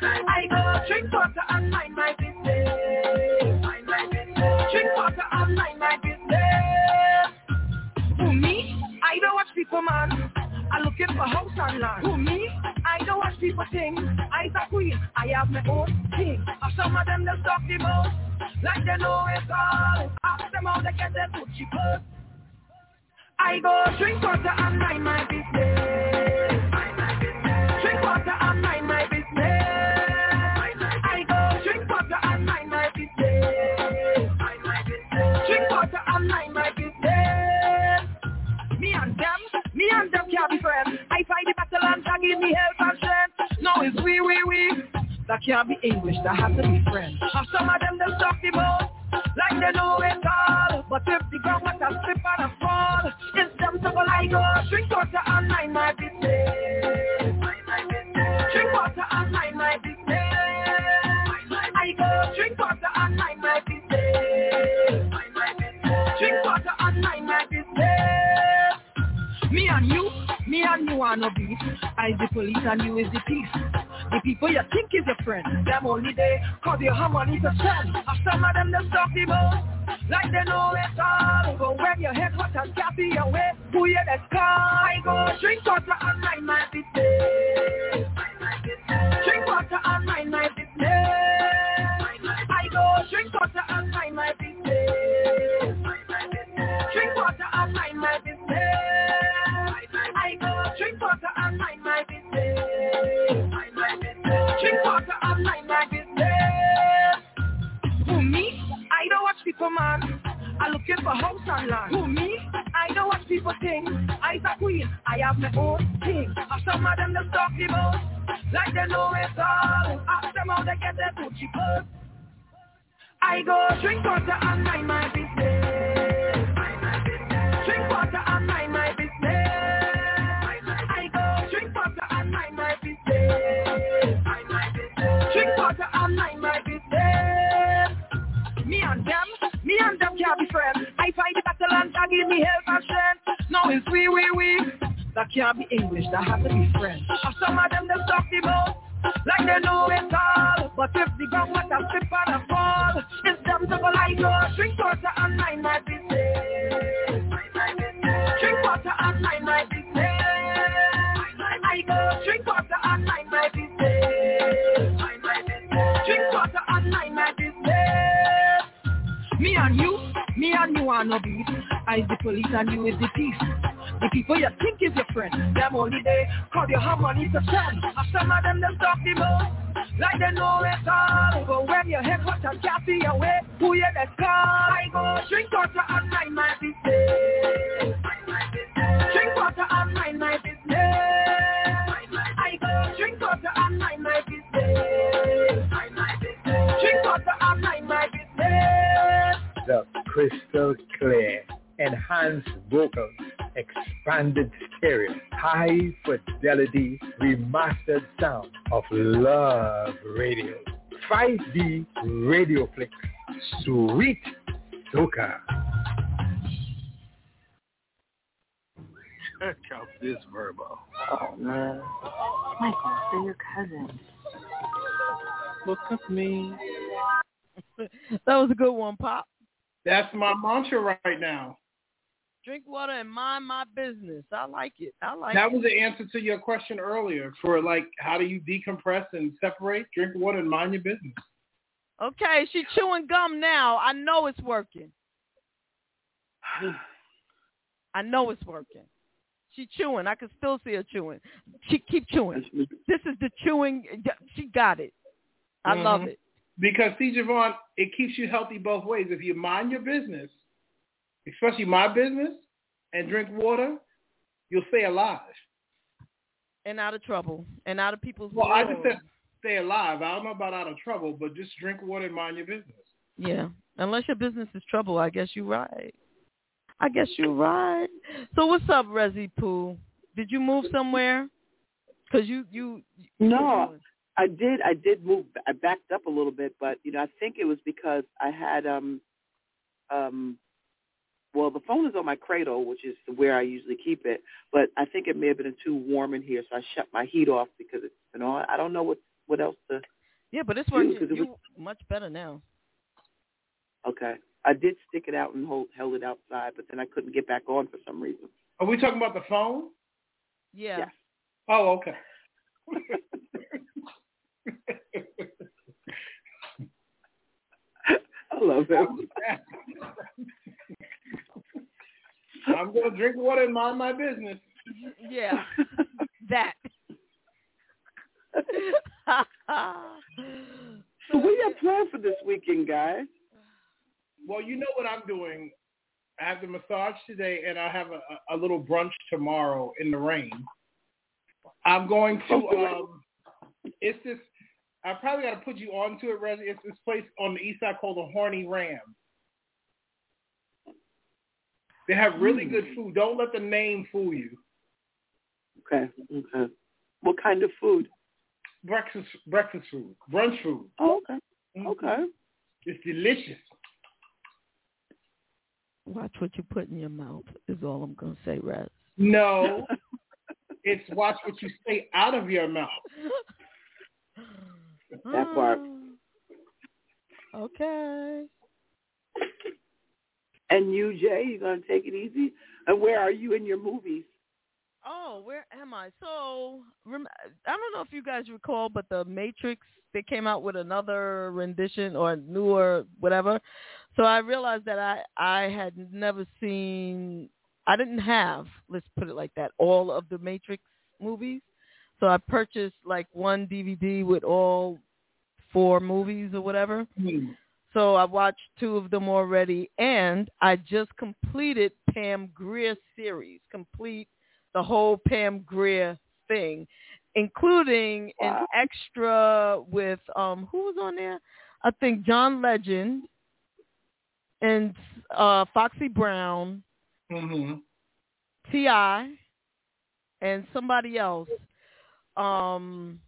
I go drink water and mind my business. Drink water and mind my business. People, man. I'm looking for house and land. For me, I don't watch people sing. A queen, I have my own king. Of some of them they talk the most, like they know it all. Ask them how they get their Gucci purse. I go drink water and mind my business. Drink water and mind my business. Can't be friends. I fight the battle and I give me help and strength. No, it's we, we, we. That can't be English, that has to be French. And some of them, they talk the most like they know it all. But if the ground was a slip and a fall, it's them go like go drink water and mind my business. Drink water and mind my business. I go drink water and mind my business. Drink water and mind my business. Me and you, me and you are no beef. I the police and you is the thief. The people you think is your friend, them only they cause you have money to spend. And some of them they talk about like they know it all. But when your head hot and happy away, who you let's call? I go drink water and mind my business. Drink water and mind my business. I go drink water and mind my business. Drink water and mind my business. Drink water and mind my business. Drink water and mind my business. Who me? I don't watch people man. I looking for house and land. Who me? I don't watch people think. I's a queen. I have my own thing. And some of them they talk about like they know it all. Ask them how they get their Gucci purse. I go drink water and mind my business. Drink water and mind give me help and strength. No, it's we, we, we. That can't be English, that has to be French. Some of them they talk about like they know it all. But if the ground was a slip and a fall, it's them to I go drink water and mind my business. Me and you, me and you are no beef. I is the police and you is the thief. The people you think is your friend, them only they cause you have money to. And some of them them talk the most, like they know it all. But when your head hot and can't see your way, who you let's call? I go drink water and mind my business. Drink water and mind my business. I go drink water and mind my business. Drink water and mind my business. The crystal clear, enhanced vocals, expanded stereo, high fidelity, remastered sound of Love Radio. 5D Radio Flicks. Sweet Soca. Check out this verbo. Oh man. Michael, they're your cousin. Look at me. that was a good one, Pop. That's my mantra right now. Drink water and mind my business. I like it. I like that it. was the answer to your question earlier for like how do you decompress and separate? Drink water and mind your business. Okay, she's chewing gum now. I know it's working. I know it's working. She chewing. I can still see her chewing. She keep chewing. This is the chewing. She got it. I love Mhm. it. Because see, JaVonne, it keeps you healthy both ways. If you mind your business, especially my business, and drink water, you'll stay alive. And out of trouble. And out of people's Well, I just said stay alive. I don't know about out of trouble, but just drink water and mind your business. Yeah. Unless your business is trouble, I guess you're right. I guess you're right. So what's up, Resi Pooh? Did you move somewhere? Cause you you No, I did. I did move. I backed up a little bit, but you know, I think it was because I had um um. Well, the phone is on my cradle, which is where I usually keep it. But I think it may have been too warm in here, so I shut my heat off because it's been on. I don't know what what else to. Yeah, but it's do, working 'cause you was- much better now. Okay, I did stick it out and hold held it outside, but then I couldn't get back on for some reason. Are we talking about the phone? Yeah. Oh, okay. I love it. I'm gonna drink water and mind my business. Yeah, that. So what do you have planned for this weekend, guys? Well, you know what I'm doing. I have the massage today, and I have a, a little brunch tomorrow in the rain. I'm going to. Um, it's this. I probably got to put you onto it, Rez. It's this place on the east side called the Horny Ram. They have really good food. Don't let the name fool you. Okay. Okay. What kind of food? Breakfast breakfast food, brunch food. Oh, okay. Mm-hmm. Okay. It's delicious. Watch what you put in your mouth is all I'm gonna say, Raz. No, it's watch what you say out of your mouth. That part. Mm. Okay. And you, Jay, you gonna take it easy? And where are you in your movies? Oh, where am I? So, rem- I don't know if you guys recall, but the Matrix they came out with another rendition or newer whatever. So I realized that I I had never seen I didn't have, let's put it like that, all of the Matrix movies. So I purchased like one DVD with all four movies or whatever. So I watched two of them already, and I just completed Pam Grier series, complete the whole Pam Grier thing, including an extra with um who was on there? I think John Legend and uh Foxy Brown, Mm-hmm. Ti, and somebody else. Um,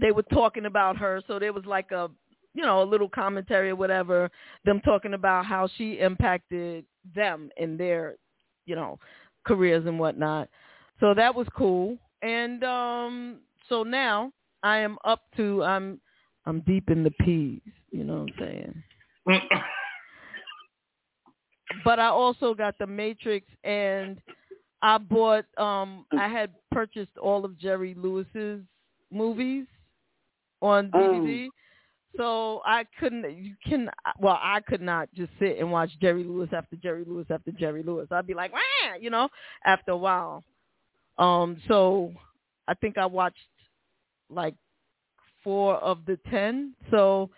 they were talking about her, so there was like a you know a little commentary or whatever. Them talking about how she impacted them in their you know careers and whatnot. So that was cool. And um, so now I am up to I'm I'm deep in the peas. You know what I'm saying? but I also got the Matrix and I bought um I had purchased all of Jerry Lewis's movies on DVD. So I couldn't you can well I could not just sit and watch Jerry Lewis after Jerry Lewis after Jerry Lewis. I'd be like, Wah! you know, after a while. Um so I think I watched like 4 of the 10. So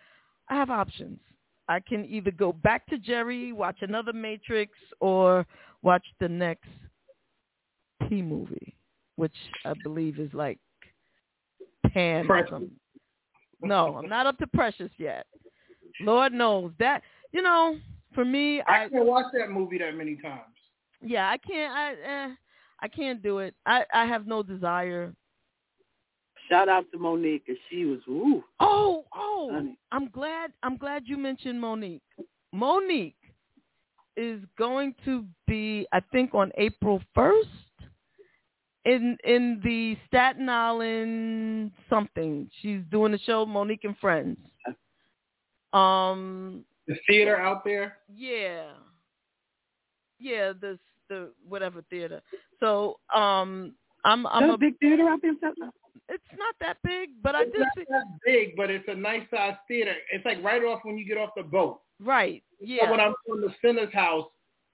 I have options. I can either go back to Jerry, watch another Matrix, or watch the next P movie, which I believe is like Pan or Precious. something. No, I'm not up to Precious yet. Lord knows that. You know, for me, I I can't watch that movie that many times. yeah, I can't. I eh, I can't do it. I I have no desire. Shout out to Mo'Nique, 'cause she was ooh. Oh, oh, Honey. I'm glad. I'm glad you mentioned Mo'Nique. Mo'Nique is going to be, I think, on April 1st in in the Staten Island something. She's doing the show Mo'Nique and Friends. Um, The theater out there. yeah, yeah, the the whatever theater. So, um, I'm I'm Is a, a big theater out there in Staten Island? It's not that big, but I It's did not see. that big, but it's a nice sized theater. It's like right off when you get off the boat. Right. So Yeah. when I'm from the Center's house,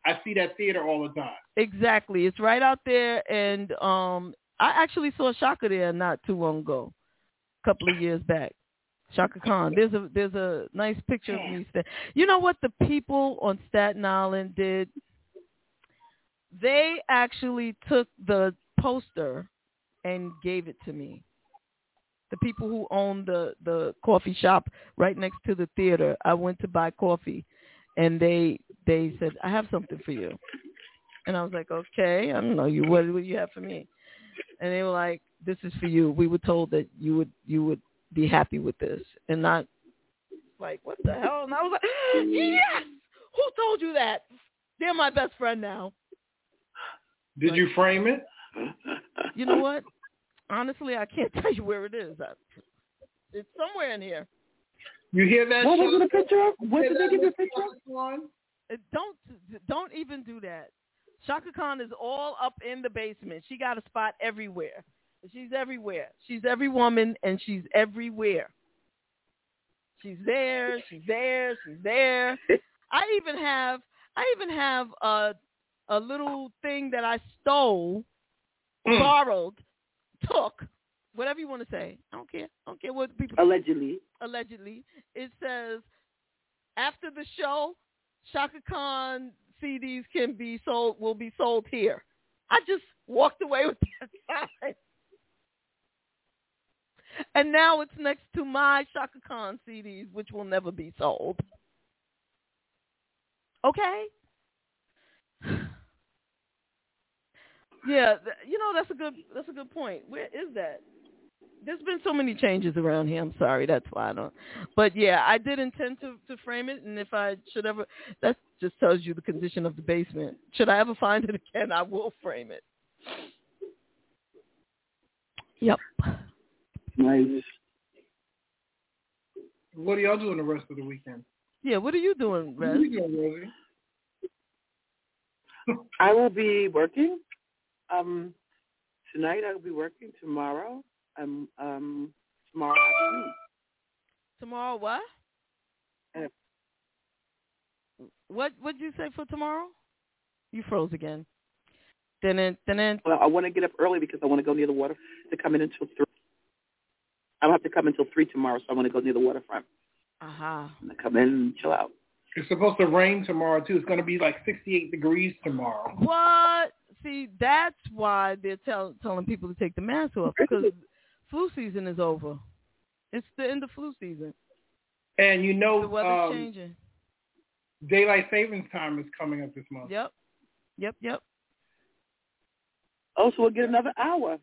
I see that theater all the time. Exactly. It's right out there and um I actually saw Chaka there not too long ago. A couple of years back. Chaka Khan. There's a there's a nice picture of me. You know what the people on Staten Island did? They actually took the poster and gave it to me. The people who own the the coffee shop right next to the theater. I went to buy coffee and they they said, "I have something for you." And I was like, okay, I don't know you. What do you have for me? And they were like, this is for you. We were told that you would you would be happy with this, and not like what the hell. And I was like, yes. Who told you that? They're my best friend now. Did you frame it? You know what? Honestly, I can't tell you where it is. I, it's somewhere in here. You hear that? What was Sean? it a picture of? What did they give you a picture of? Uh, Don't don't even do that. Chaka Khan is all up in the basement. She got a spot everywhere. She's everywhere. She's every woman, and she's everywhere. She's there. She's there. She's there. I even have I even have a a little thing that I stole, Mm. borrowed, took, whatever you want to say. I don't care. I don't care what people Allegedly. allegedly. It says after the show, Chaka Khan CDs can be sold will be sold here. I just walked away with that sign. And now it's next to my Chaka Khan CDs, which will never be sold. Okay? Yeah, th- you know that's a good that's a good point. Where is that? There's been so many changes around here. I'm sorry, that's why I don't. But yeah, I did intend to to frame it, and if I should ever, that just tells you the condition of the basement. Should I ever find it again, I will frame it. Yep. Nice. What are y'all doing the rest of the weekend? Yeah, what are you doing, What are you doing, Rosie? I will be working. Um, tonight I will be working. Tomorrow, um, um, tomorrow afternoon. Tomorrow what? Uh, What what'd you say for tomorrow? You froze again. Then then Well, I want to get up early because I want to go near the water to come in until three. I don't have to come until three tomorrow, so I want to go near the waterfront aha. and come in and chill out. It's supposed to rain tomorrow too. It's going to be like 68 degrees tomorrow. What? See, that's why they're tell, telling people to take the mask off because flu season is over. It's the end of flu season. And you know, The weather's um, changing. daylight savings time is coming up this month. Yep. Yep. Yep. Oh, so we'll get another hour.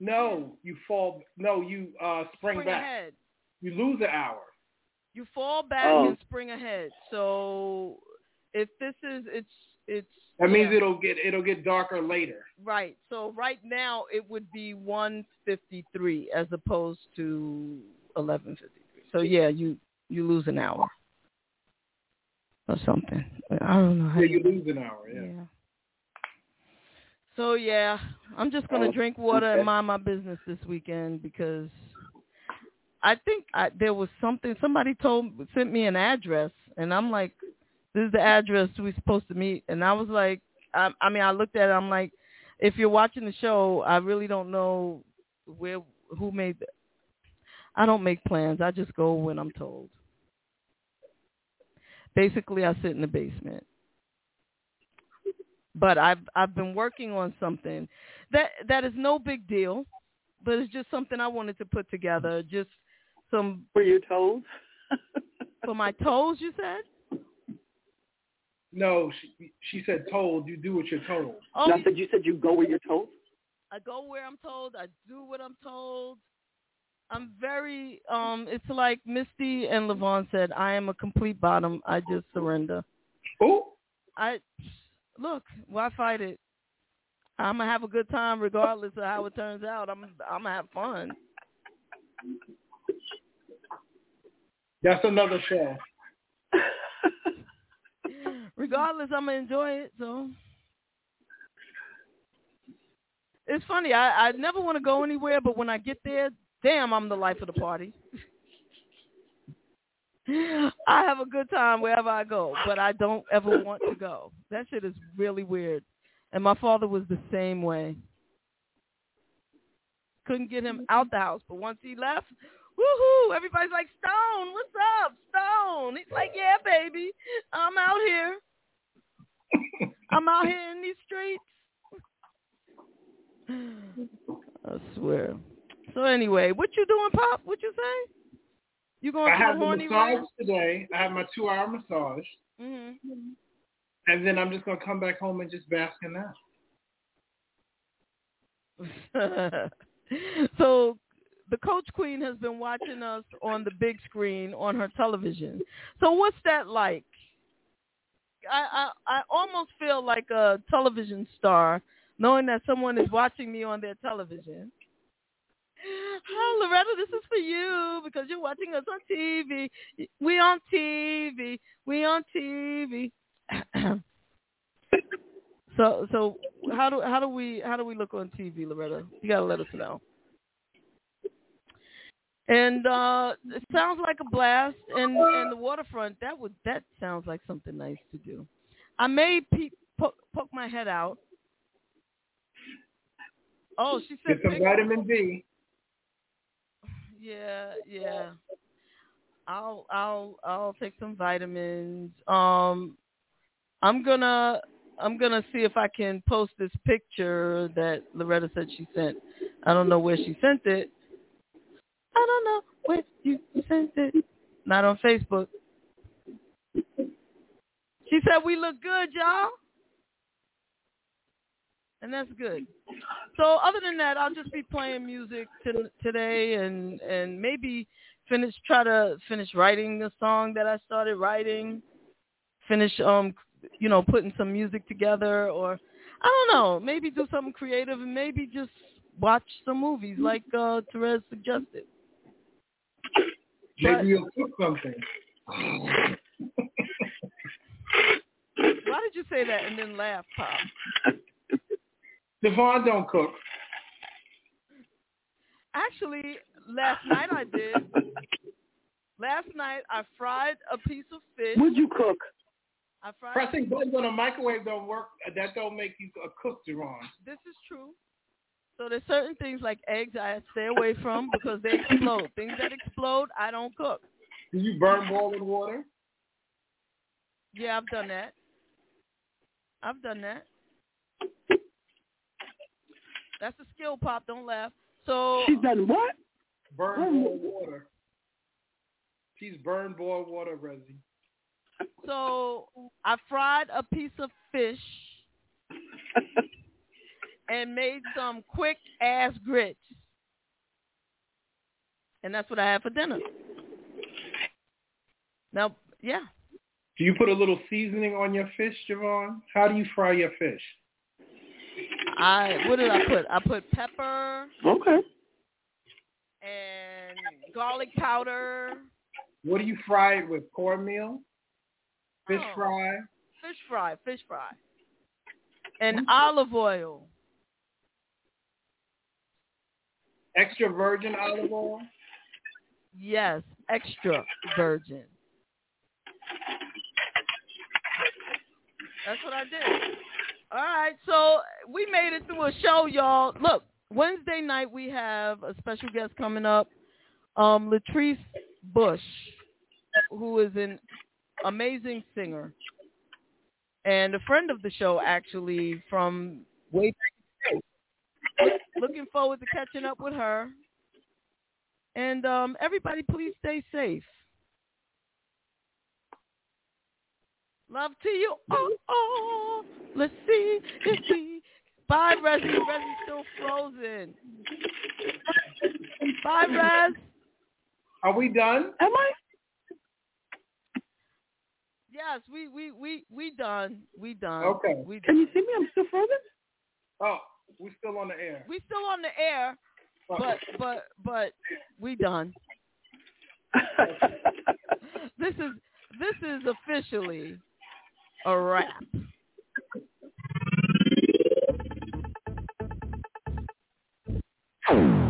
No, you fall. No, you uh spring, Spring back. ahead. You lose an hour. You fall back Oh. and spring ahead. So if this is it's it's That means yeah. it'll get it'll get darker later. Right. So right now it would be 153 as opposed to 1153. So yeah, you you lose an hour or something. I don't know. How Yeah, you lose an hour. Yeah. Yeah. So yeah, I'm just gonna Oh, drink water okay. and mind my business this weekend because I think I, there was something somebody told sent me an address and I'm like, this is the address we're supposed to meet and I was like, I, I mean I looked at it I'm like, if you're watching the show, I really don't know where who made. The, I don't make plans. I just go when I'm told. Basically, I sit in the basement but I've I've been working on something that that is no big deal, but it's just something I wanted to put together. Just some for your toes. for my toes, you said? No, she she said told. You do what you're told. Oh, No, I said you said you go where you're told. I go where I'm told. I do what I'm told. I'm very um. It's like Misty and Levon said. I am a complete bottom. I just surrender. Oh. I look. Why fight it? I'm gonna have a good time regardless of how it turns out. I'm I'm gonna have fun. That's another show. regardless, I'm gonna enjoy it. So it's funny. I I never want to go anywhere, but when I get there, damn, I'm the life of the party. I have a good time wherever I go, but I don't ever want to go. That shit is really weird. And my father was the same way. Couldn't get him out the house, but once he left, woohoo! Everybody's like, Stone, what's up, Stone? He's like, yeah, baby, I'm out here. I'm out here in these streets. I swear. So anyway, what you doing, Pop? What you say? You going I to have the the horny massage room? today. I have my two-hour massage, mm-hmm. and then I'm just gonna come back home and just bask in that. so the coach queen has been watching us on the big screen on her television. So what's that like? I, I I almost feel like a television star knowing that someone is watching me on their television. Oh, Loretta, this is for you because you're watching us on TV. We on TV. We on TV. so so how do how do we how do we look on TV, Loretta? You gotta let us know. And uh it sounds like a blast. And and the waterfront that would that sounds like something nice to do. I may pe- poke, poke my head out. Oh, she said Get some vitamin D. Yeah, yeah. I'll I'll I'll take some vitamins. Um I'm gonna I'm gonna see if I can post this picture that Loretta said she sent. I don't know where she sent it. I don't know where you sent it. Not on Facebook. She said we look good, y'all. And that's good. So other than that, I'll just be playing music to, today and and maybe finish try to finish writing the song that I started writing. Finish um you know putting some music together or I don't know, maybe do something creative and maybe just watch some movies like uh Terez suggested. Maybe you'll cook something. Why did you say that and then laugh, Pop? Devon don't cook. Actually, last night I did. Last night I fried a piece of fish. Would you cook? I fried. Pressing buttons on a microwave don't work. That don't make you a cook, Devon. This is true. So there's certain things like eggs I stay away from because they explode. Things that explode, I don't cook. Do you burn boiling water? Yeah, I've done that. I've done that. That's a skill, Pop. Don't laugh. So She's done what? Burn Oh. boiled water. She's burned boiled water, Rezzy. So I fried a piece of fish and made some quick ass grits. And that's what I had for dinner. Now, yeah. Do you put a little seasoning on your fish, JaVonne? How do you fry your fish? I what did I put? I put pepper Okay. and garlic powder, What do you fry it with? Cornmeal? Fish Oh. fry? fish fry, fish fry, and mm-hmm. olive oil. Extra virgin olive oil? Yes, extra virgin. That's what I did. All right, so we made it through a show, y'all. Look, Wednesday night we have a special guest coming up, um, Latrice Bush, who is an amazing singer and a friend of the show, actually, from way back. In the day. Looking forward to catching up with her. And um, everybody, please stay safe. Love to you. Oh, oh. Let's see if we. Bye, Rezzy. Rezzy's still frozen. Bye, Rez. Are we done? Am I? Yes, we we we we done. We done. Okay. We Can you see me? I'm still frozen. Oh, we're still on the air. we still on the air, but but but we done. This is this is officially a wrap.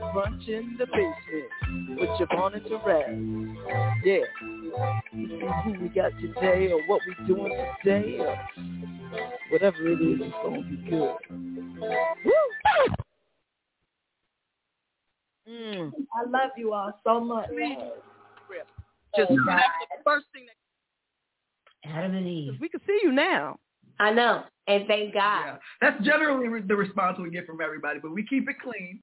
Brunch in the basement with JaVonne and Terez. Yeah. See who we got today or what we doing today or whatever it is, it's going to be good. Woo! Mm. I love you all so much. Just Oh, that's the first thing that Adam and Eve. we can see you now. I know. And thank God. Yeah. That's generally the response we get from everybody, but we keep it clean.